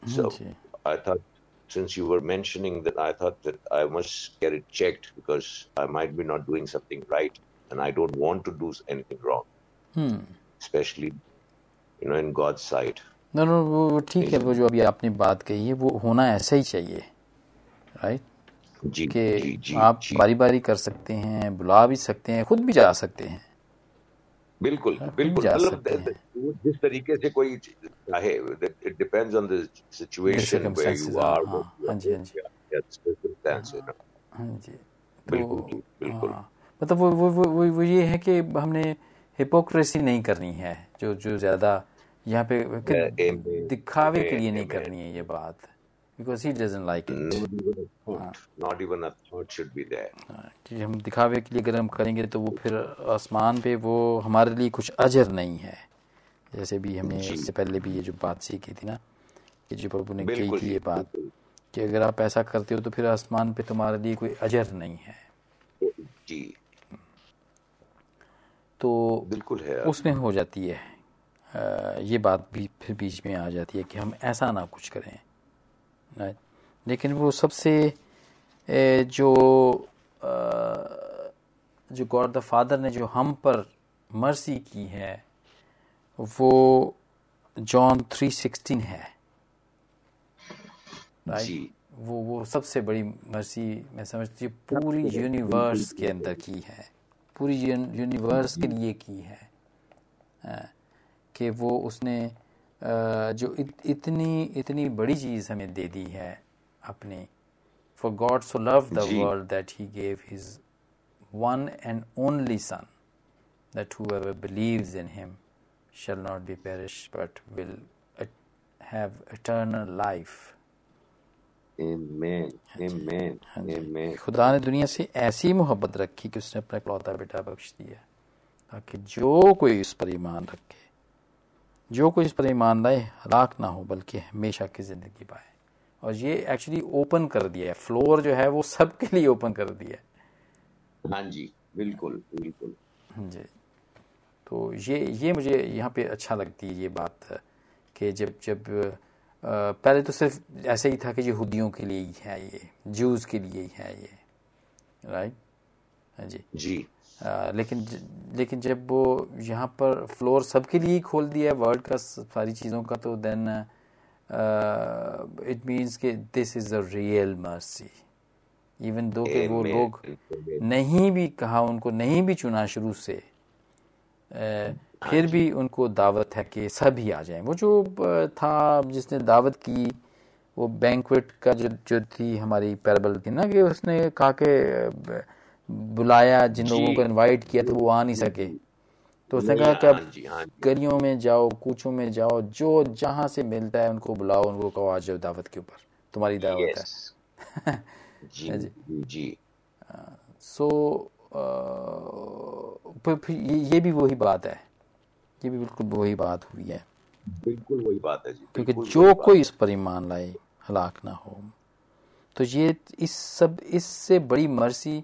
so ji i thought since you were mentioning that i thought that i must get it checked because i might be not doing something right and i don't want to do anything wrong hmm especially you know in God's sight. No no वो वो ठीक है वो जो अभी आपने बात कही है वो होना ऐसा ही चाहिए राइट जी कि जी जी आप जी बारी बारी कर सकते हैं बुला भी सकते हैं खुद भी जा सकते हैं बिल्कुल बिल्कुल। मतलब हैं। जिस तरीके से कोई चाहे it depends on the situation where you हाँ आर हाँ हाँ जी हाँ जी। circumstances हाँ जी। बिल्कुल तो बिल्कुल हाँ मतलब वो वो वो, वो ये है कि हमने हिपोक्रेसी नहीं करनी है जो जो ज़्यादा यहाँ पे दिखावे के लिए नहीं करनी है ये बात। Because he doesn't like it not even a thought. Not even a thought should be there. कि हम दिखावे के लिए अगर हम करेंगे तो वो फिर आसमान पे वो हमारे लिए कुछ अजर नहीं है। जैसे भी हमने इससे पहले भी ये जो बात सीखी थी ना कि जो प्रभु ने कही थी ये बात। कि अगर आप ऐसा करते हो तो फिर आसमान पे तुम्हारे लिए कोई अजर नहीं है। जी। तो बिल्कुल है। उसमें हो जाती है अ, ये बात भी फिर बीच में आ जाती है कि हम ऐसा ना कुछ करें। लेकिन वो सबसे जो जो गॉड द फादर ने जो हम पर मर्सी की है वो जॉन थ्री सिक्सटीन है। वो वो सबसे बड़ी मर्सी मैं समझती हूँ पूरी यूनिवर्स के अंदर की है। पूरी यूनिवर्स के लिए की है। हाँ, कि वो उसने जो इत, इतनी इतनी बड़ी चीज़ हमें दे दी है अपनी for God so love the. World that he gave his one and only son that whoever believes in him shall not be perished but will et- have eternal life. amen amen amen खुदा ने दुनिया से ऐसी मोहब्बत रखी कि उसने अपना इकलौता बेटा बख्श दिया ताकि जो कोई इस पर ईमान रखे जो कोई इस पर ईमान लाए हलाक ना हो बल्कि हमेशा की ज़िंदगी पाए। और ये एक्चुअली ओपन कर दिया है। फ्लोर जो है वो सबके लिए ओपन कर दिया है। हाँ जी बिल्कुल बिल्कुल। जी। तो ये ये मुझे यहाँ पे अच्छा लगती है ये बात कि जब जब पहले तो सिर्फ़ ऐसे ही था कि यहूदियों के लिए ही है ये जूस के लिए ही है ये। राइट हाँ जी। जी। लेकिन लेकिन जब वो यहाँ पर फ्लोर सबके लिए ही खोल दिया है वर्ल्ड का सारी चीज़ों का तो देन इट मीन्स कि this is a real mercy even though कि वो लोग नहीं भी कहा उनको नहीं भी चुना शुरू से अ, फिर भी उनको दावत है कि सभी आ जाएँ। वो जो था जिसने दावत की वो बैंकवेट का जो जो थी हमारी पैरबल थी ना कि उसने कहा कि बुलाया जिन लोगों को इनवाइट किया तो वो आ नहीं सके। तो उसने कहा कि हाँ अब जी हाँ गलियों में जाओ कूचों में जाओ जो जहाँ से मिलता है उनको बुलाओ उनको कहो आ जाओ दावत के ऊपर तुम्हारी दावत है। जी *laughs* सो फिर ये ये भी वही बात है। ये भी बिल्कुल वही बात हुई है। बिल्कुल वही बात है जी क्योंकि जो कोई इस पर ईमान लाए हलाक ना हो। तो ये इस सब इससे बड़ी मर्सी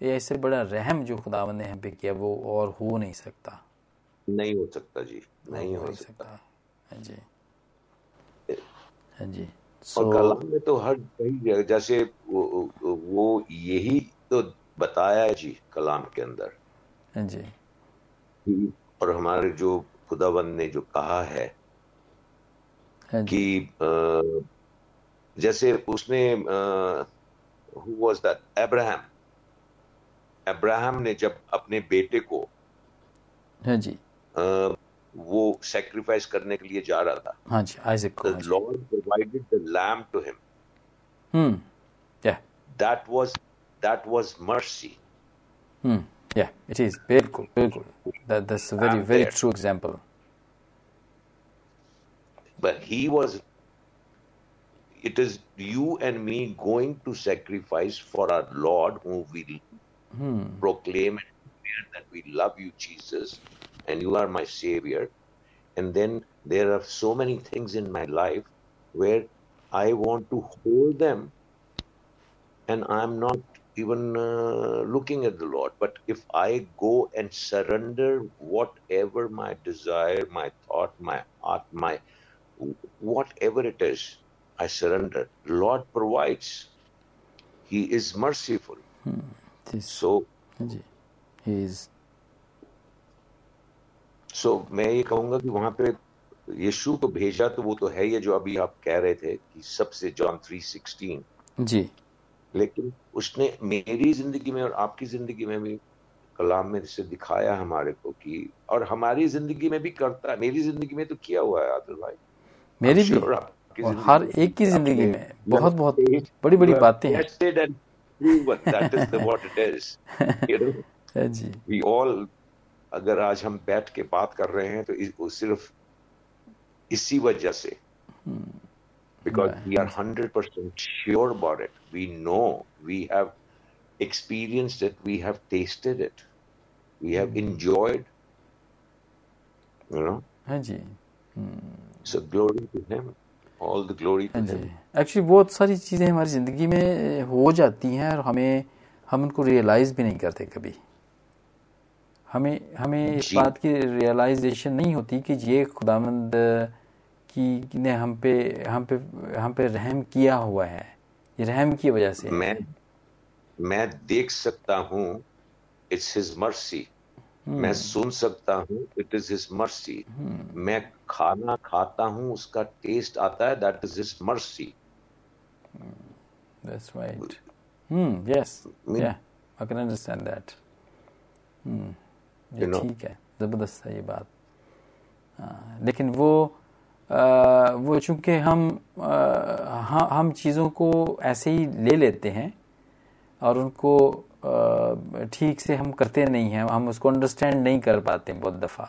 या इससे बड़ा रहम जो खुदावन ने हम पे किया वो और हो नहीं सकता। नहीं हो सकता जी नहीं हो हो सकता। सकता। हाँ जी। हाँ जी। और कलाम में तो हर कई जैसे वो, वो यही तो बताया है जी कलाम के अंदर। हाँ जी। और हमारे जो खुदावन ने जो कहा है हाँ कि जैसे उसने who was that Abraham Abraham ने जब अपने बेटे को हाँ जी। आ, वो सेक्रीफाइस करने के लिए जा रहा था हाँ जी आइजक को the lord provided the lamp to him hmm yeah that was that was mercy hmm yeah it is बिल्कुल बिल्कुल that that's a very very true example but he was it is you and me going to sacrifice for our lord whom we hmm. proclaim and declare that we love you jesus and you are my savior and then there are so many things in my life where i want to hold them and i'm not even uh, looking at the lord but if i go and surrender whatever my desire my thought my heart my whatever it is, I surrender. Lord provides. He is merciful. Hmm. This, So, जी। He is so मैं ये कहूँगा कि वहाँ पे यीशु को भेजा तो वो तो है ये जो अभी आप कह रहे थे कि सबसे जॉन 3:16 जी। लेकिन उसने मेरी ज़िंदगी में और आपकी ज़िंदगी में भी कलाम में से दिखाया हमारे को कि और हमारी ज़िंदगी में भी करता है। मेरी ज़िंदगी में तो किया हुआ है आदिल भाई। मेरी भी और हर एक की ज़िंदगी में बहुत बहुत बड़ी बड़ी बातें हैं। Proven that is what it is you know ji. We all अगर आज हम बैठ के बात कर रहे हैं तो सिर्फ़ इसी वजह से। Because we are hundred percent sure about it we know we have experience it we have tested it we have enjoyed you know ji. So glory to him all the glory to हाँ him actually बहुत सारी चीज़ें हमारी ज़िंदगी में हो जाती हैं और हमें हम उनको रियलाइज़ भी नहीं करते कभी। हमें हमें इस बात की रियलाइजेशन नहीं होती कि ये खुदावंद की ने हम पे हम पे हम पे रहम किया हुआ है। ये रहम की वजह से मैं मैं देख सकता हूँ इट्स हिज मर्सी मैं सुन सकता हूँ इट इज़ हिज मर्सी मैं खाना खाता हूँ उसका टेस्ट आता है that is his mercy That's right. Hmm, yes. mean- yeah, I can understand that. Hmm. ये ठीक है ज़बरदस्त है ये बात हाँ, लेकिन वो आ, वो चूँकि हम आ, हाँ हम चीज़ों को ऐसे ही ले लेते हैं और उनको आ, ठीक से हम करते नहीं हैं हम उसको अंडरस्टैंड नहीं कर पाते बहुत दफ़ा।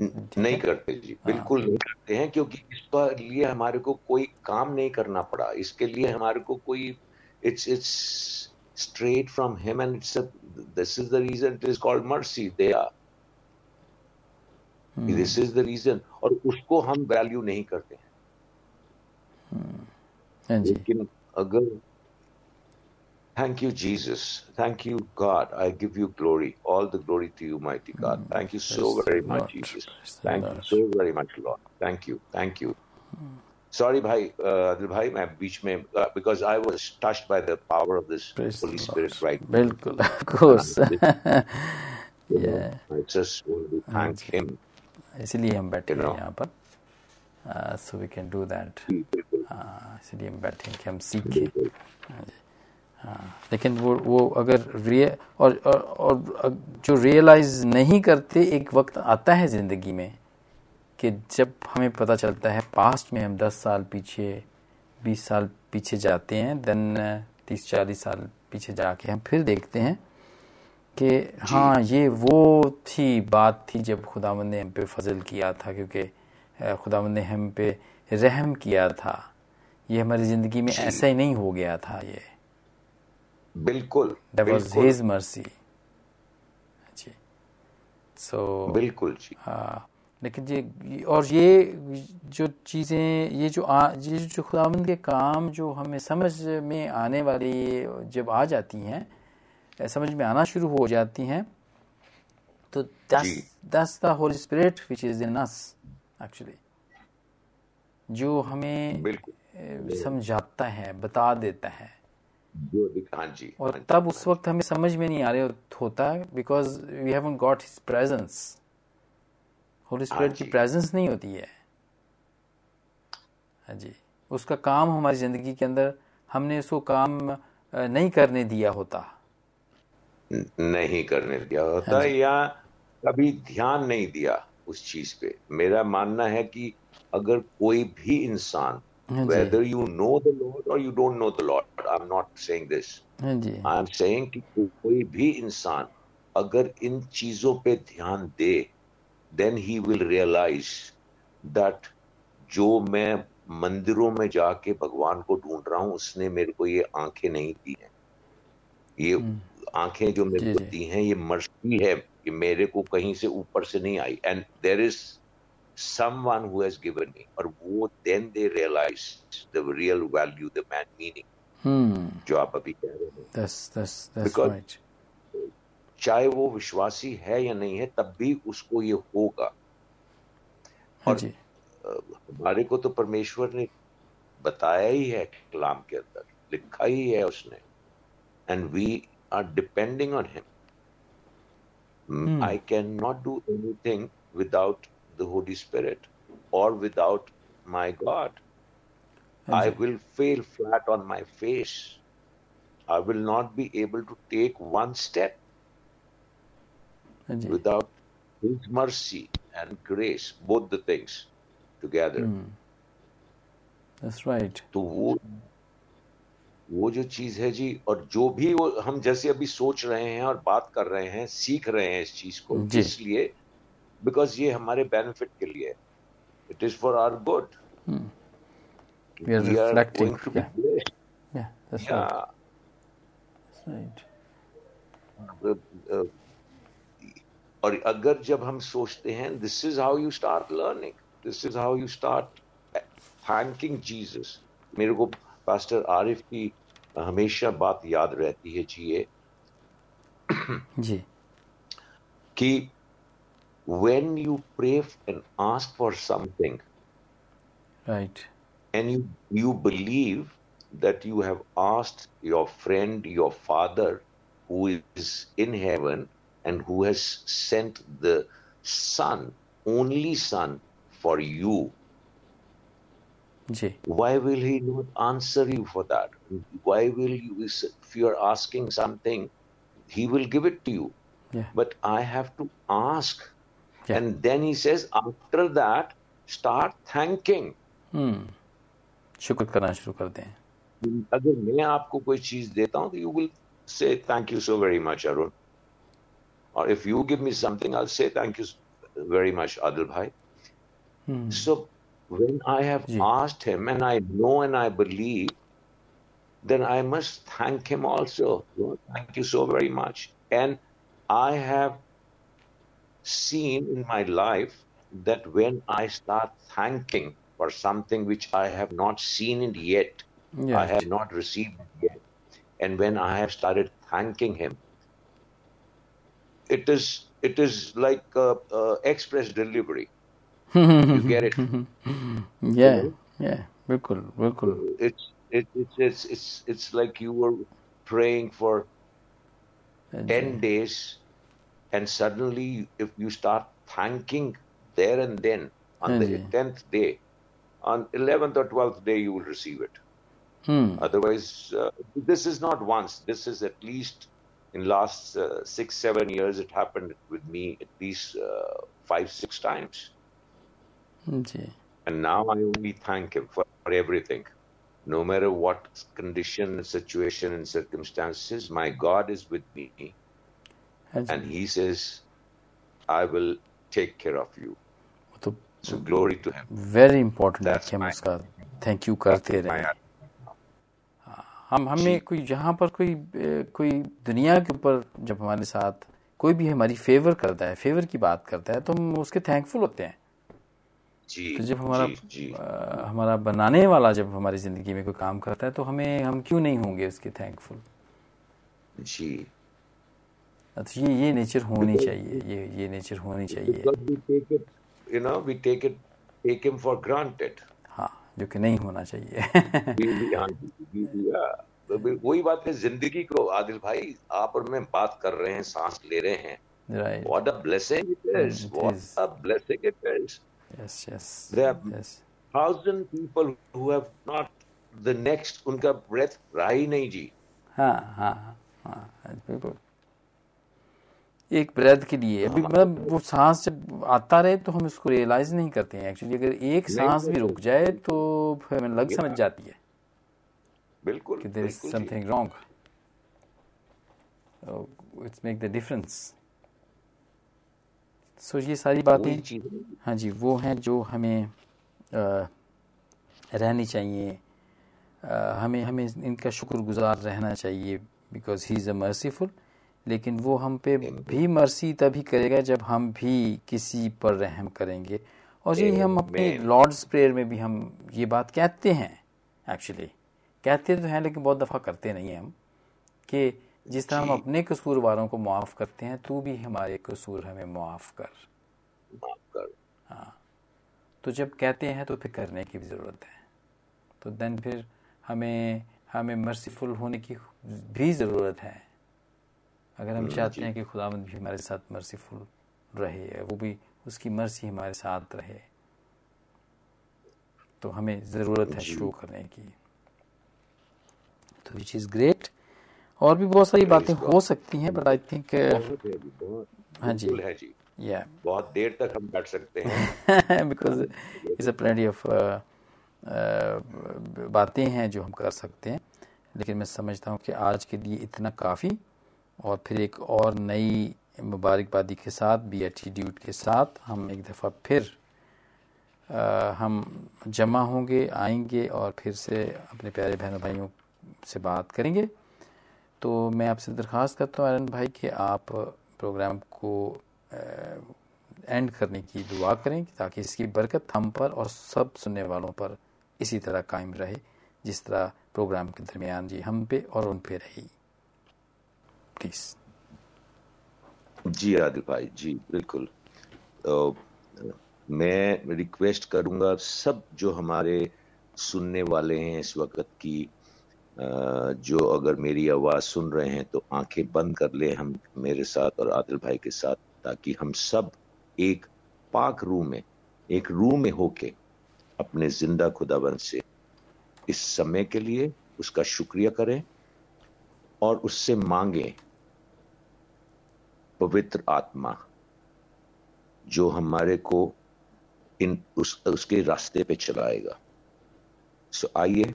नहीं करते जी बिल्कुल नहीं करते हैं क्योंकि इसका लिए हमारे को कोई काम नहीं करना पड़ा। इसके लिए हमारे को कोई it's it's straight from him and it's a, this is the reason it is called mercy दया this is the reason और उसको हम वैल्यू नहीं करते हैं। हाँ लेकिन अगर Thank you, Jesus. Thank you, God. I give you glory, all the glory to you, mighty God. Thank you so Praise very the much, Lord. Jesus. Praise the Thank Lord. you so very much, Lord. Thank you. Thank you. Sorry, भाई आदिल भाई मैं बीच में because I was touched by the power of this Praise Holy the Spirit Lord. right now. बिल्कुल of course *laughs* You know, Yeah. I just want to thank Him. इसलिए हम बैठे You हैं know. यहाँ पर so we can do that बिल्कुल इसलिए हम बैठे हैं कि हम सीखें बिल्कुल हाँ, लेकिन वो वो अगर रिय और, और और जो रियलाइज़ नहीं करते एक वक्त आता है ज़िंदगी में कि जब हमें पता चलता है पास्ट में हम दस साल पीछे बीस साल पीछे जाते हैं देन तीस चालीस साल पीछे जाके हम फिर देखते हैं कि हाँ ये वो थी बात थी जब खुदावंद ने हम पे फजल किया था क्योंकि अ, खुदावंद ने हम पे रहम किया था। ये हमारी ज़िंदगी में ऐसा ही नहीं हो गया था ये। बिल्कुल That was बिल्कुल। His mercy. जी। सो बिल्कुल जी। हाँ लेकिन ये और ये जो चीज़ें ये जो आ, ये जो खुदावंद के काम जो हमें समझ में आने वाली जब आ जाती हैं समझ में आना शुरू हो जाती हैं तो जी। That's the holy spirit which is in us actually जो हमें समझाता है बता देता है। जो हाँ जी और हाँ तब उस वक्त हमें समझ में नहीं आ रहे होता because we haven't got his presence holy spirit की प्रेजेंस नहीं होती है। हाँ जी। उसका काम हमारी ज़िंदगी के अंदर हमने उसको काम नहीं करने दिया होता। नहीं करने दिया होता या कभी ध्यान नहीं दिया उस चीज़ पे। मेरा मानना है कि अगर कोई भी इंसान हाँ whether you know the Lord or you don't know the Lord. I'm not saying this. हाँ जी। I'm saying कि कोई भी इंसान अगर इन चीज़ों पे ध्यान दे then he will realize that जो मैं मंदिरों में जाके भगवान को ढूंढ रहा हूँ उसने मेरे को ये आँखें नहीं दी हैं। ये आँखें जो मेरे को दी हैं ये मर्सी है कि मेरे को कहीं से ऊपर से नहीं आई। And there is someone who has given me और वो then they realize the real value the man meaning. हम्म जो आप अभी कह रहे हैं। That's that's that's Because- right. चाहे वो विश्वासी है या नहीं है तब भी उसको ये होगा। हाँ और हमारे को तो परमेश्वर ने बताया ही है कलाम के अंदर लिखा ही है उसने। And we are depending on him I can not do anything without holy spirit और विदाउट माय गॉड हाँ I will fail flat on my face. I will not be able to take one step हाँ without His mercy and grace, both the things together. Mm. that's right तो वो वो जो चीज़ है जी और जो भी वो हम जैसे अभी सोच रहे हैं और बात कर रहे हैं सीख रहे हैं इस चीज़ को इसलिए बिकॉज़ ये हमारे बेनिफिट के लिए it is for our good We are reflecting, to be yeah. blessed. yeah right. That's right. और अगर जब हम सोचते हैं this is how you start learning this is how you start thanking Jesus मेरे को पास्टर आरिफ की हमेशा बात याद रहती है जी ये। जी। कि when you pray and ask for something right. and you you believe that you have asked your friend your father who is in heaven and who has sent the son only son for you ji why will he not answer you for that? Why will you if you are asking something he will give it to you. Yeah. But i have to ask Yeah. and then he says after that start thanking हम्म शुक्र करना शुरू कर दें अगर मैं आपको कोई चीज देता हूं तो you will say thank you so very much Arun और if you give me something I say thank you very much Adil भाई hmm so when i have ji. asked him and i know and i believe then i must thank him also Lord, thank you so very much and i have seen in my life that when I start thanking for something which I have not seen yet, yeah. I have not received yet, and when I have started thanking Him, it is it is like uh, uh, express delivery. you get it? *laughs* yeah, yeah, bilkul, bilkul. It's it, it, it's it's it's like you were praying for ten days and suddenly, if you start thanking there and then, on the mm-hmm. 10th day, on 11th or 12th day, you will receive it. Hmm. Otherwise, uh, this is not once. This is at least in last uh, six, seven years, it happened with me at least uh, five, six times. And now I only thank him for, for everything. No matter what condition, situation, and circumstances, my God is with me हाँ and He says, "I will take care of you." तो So glory to Him. Important है That's कि हम उसका thank you करते My हम हमें कोई जहाँ पर कोई कोई दुनिया के ऊपर जब हमारे साथ कोई भी हमारी फेवर करता है फेवर की बात करता है तो हम उसके थैंकफुल होते हैं जी, तो जब हमारा जी, जी. अ, हमारा बनाने वाला जब हमारी ज़िंदगी में कोई काम करता है तो हमें हम क्यों नहीं होंगे उसके थैंकफुल जी. अच्छा ये ये नेचर होनी चाहिए ये ये नेचर होनी चाहिए। You know we take it take him for granted हाँ जो कि नहीं होना चाहिए। हाँ uh, तो वही बात है ज़िंदगी को आदिल भाई आप और मैं बात कर रहे हैं सांस ले रहे हैं। What a blessing it is what a blessing it is yes yes there yes thousand people who have not the next उनका ब्रेथ रही नहीं जी। हाँ हाँ हाँ, हाँ पीपल एक ब्रेथ के लिए। अभी मतलब वो सांस जब आता रहे तो हम उसको रियलाइज़ नहीं करते हैं एक्चुअली अगर एक सांस भी रुक जाए तो फिर हमें लग समझ जाती है। बिल्कुल कि there is something wrong it's make the difference so ये सारी बातें हाँ। जी वो हैं जो हमें अ, रहनी चाहिए। अ, हमें हमें इनका शुक्रगुजार रहना चाहिए because he is a merciful लेकिन वो हम पे भी मर्सी तभी करेगा जब हम भी किसी पर रहम करेंगे। और यही हम अपने लॉर्ड्स प्रेयर में भी हम ये बात कहते हैं एक्चुअली कहते तो हैं लेकिन बहुत दफ़ा करते नहीं हैं हम कि जिस तरह हम। अपने कसूरवारों को मुआफ़ करते हैं तू भी हमारे कसूर हमें मुआफ़ कर। माफ़ कर। तो जब कहते हैं तो फिर करने की भी ज़रूरत है। तो देन फिर हमें हमें मर्सीफुल होने की भी ज़रूरत है। अगर हम चाहते हैं कि खुदावंद भी हमारे साथ मर्सीफुल रहे वो भी उसकी मर्सी हमारे साथ रहे तो हमें ज़रूरत है शो करने की। तो विच इज़ ग्रेट और भी बहुत सारी बातें हो सकती हैं बट आई थिंक है जी, या बहुत देर तक हम बैठ सकते हैं। *laughs* Because plenty of uh, uh, बातें हैं जो हम कर सकते हैं। लेकिन मैं समझता हूँ कि आज के लिए इतना काफ़ी और फिर एक और नई मुबारकबादी के साथ भी एटीट्यूड के साथ हम एक दफ़ा फिर uh, हम जमा होंगे आएँगे और फिर से अपने प्यारे बहनों भाइयों से बात करेंगे। तो मैं आपसे दरख्वास्त करता हूँ आर्यन भाई कि आप प्रोग्राम को आ, एंड करने की दुआ करें ताकि इसकी बरकत हम पर और सब सुनने वालों पर इसी तरह कायम रहे जिस तरह प्रोग्राम के दरमियान जी हम पे और उन पे रही। प्लीज़ जी, आदिल भाई, जी, बिल्कुल। तो मैं रिक्वेस्ट करूँगा सब जो हमारे सुनने वाले हैं इस वक्त की जो अगर मेरी आवाज़ सुन रहे हैं तो आँखें बंद कर ले हम, मेरे साथ और आदिल भाई के साथ, ताकि हम सब एक पाक रूम में, एक रूम में होके अपने ज़िंदा खुदाबंद से इस समय के लिए उसका शुक्रिया करें। और उससे मांगे, पवित्र आत्मा, जो हमारे को इन उस, उसके रास्ते पे चलाएगा। सो आइए।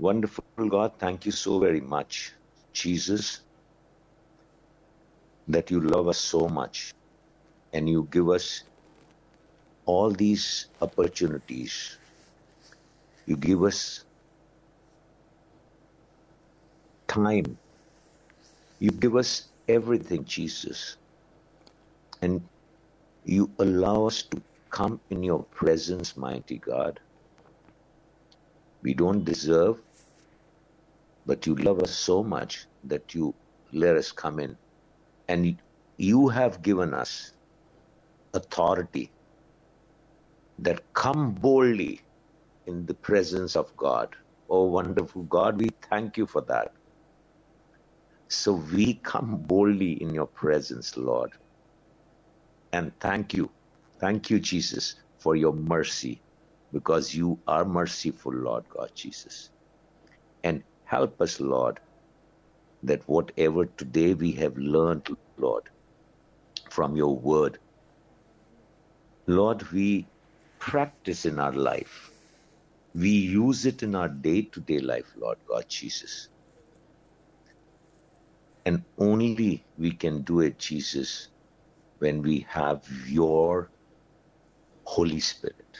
Wonderful God thank you so very much Jesus that you love us so much and you give us all these opportunities you give us time. You give us everything, Jesus. And you allow us to come in your presence, mighty God. We don't deserve, but you love us so much that you let us come in. And you have given us authority that come boldly in the presence of God. Oh, wonderful God, we thank you for that. So we come boldly in your presence, Lord. And thank you. Thank you, Jesus, for your mercy, because you are merciful, Lord God Jesus. And help us, Lord, that whatever today we have learned, Lord, from your word, Lord, we practice in our life. We use it in our day to day life, Lord God Jesus. And only we can do it, Jesus, when we have your Holy Spirit.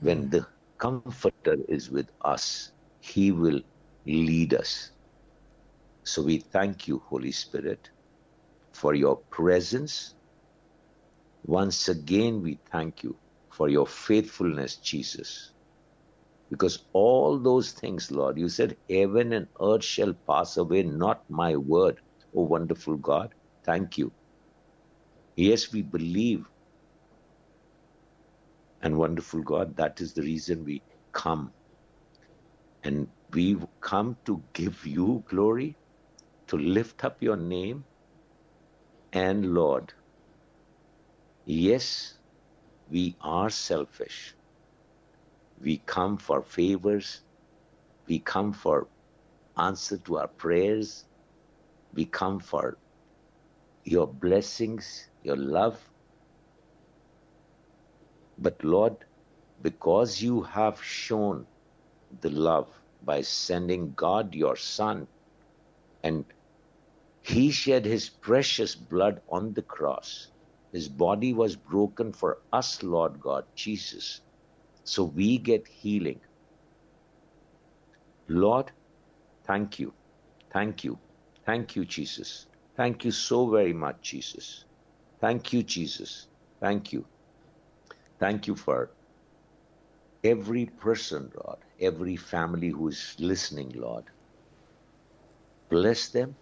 When the Comforter is with us, He will lead us. So we thank you, Holy Spirit, for your presence. Once again, we thank you for your faithfulness, Jesus. Because all those things, Lord, you said, heaven and earth shall pass away, not my word. Oh, wonderful God, thank you. Yes, we believe. And wonderful God, that is the reason we come and We come to give you glory, to lift up your name, and Lord, yes, we are selfish. We come for favors. We come for answer to our prayers. We come for your blessings, your love. But Lord, because you have shown the love by sending God your Son, and He shed His precious blood on the cross. His body was broken for us, Lord God, Jesus, so we get healing. Lord, thank you, thank you, thank you, Jesus. Thank you so very much, Jesus. Thank you, Jesus. Thank you. Thank you for every person, Lord, every family who is listening, Lord. Bless them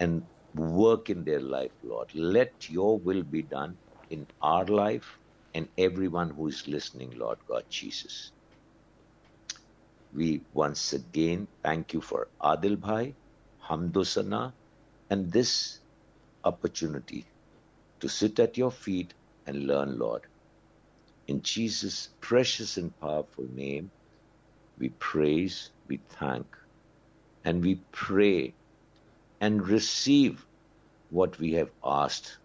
and work in their life, Lord. Let your will be done in our life and everyone who is listening, Lord God Jesus. We once again thank you for Adil Bhai, Hamdosana, and this opportunity to sit at your feet and learn, Lord. In Jesus' precious and powerful name, we praise, we thank, and we pray and receive what we have asked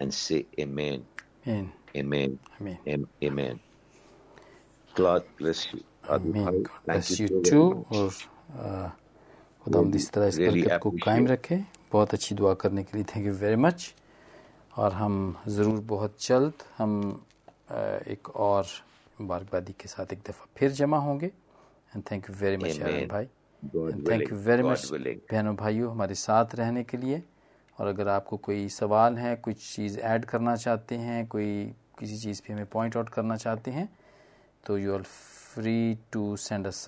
and say Amen. Amen. Amen. Amen. Am- Amen. God bless you. Amen. God bless you too. और आ, खुदावंद इस तरह इस बरकत को. कायम रखे बहुत अच्छी दुआ करने के लिए थैंक यू वेरी मच और हम ज़रूर बहुत जल्द हम आ, एक और मुबारकबादी के साथ एक दफ़ा फिर जमा होंगे and thank you very much भाई and thank you. Very much बहनों भाइयों हमारे साथ रहने के लिए और अगर आपको कोई सवाल है कुछ चीज़ ऐड करना चाहते हैं कोई किसी चीज़ पे हमें पॉइंट आउट करना चाहते हैं तो you are free to send us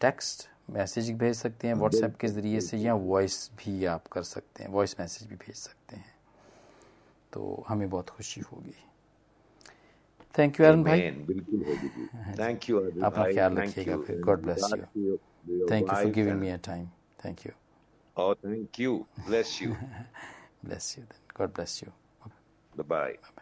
text message भेज सकते हैं व्हाट्सएप के ज़रिए से या वॉइस भी आप कर सकते हैं वॉइस मैसेज भी भेज सकते हैं तो हमें बहुत खुशी होगी थैंक यू अरुण भाई. बिल्कुल होगी जी. *laughs* Thank अपना ख्याल रखिएगा फिर God bless you thank you for giving me a time thank you Oh, thank you. Bless you. *laughs* bless you then god bless you Bye bye.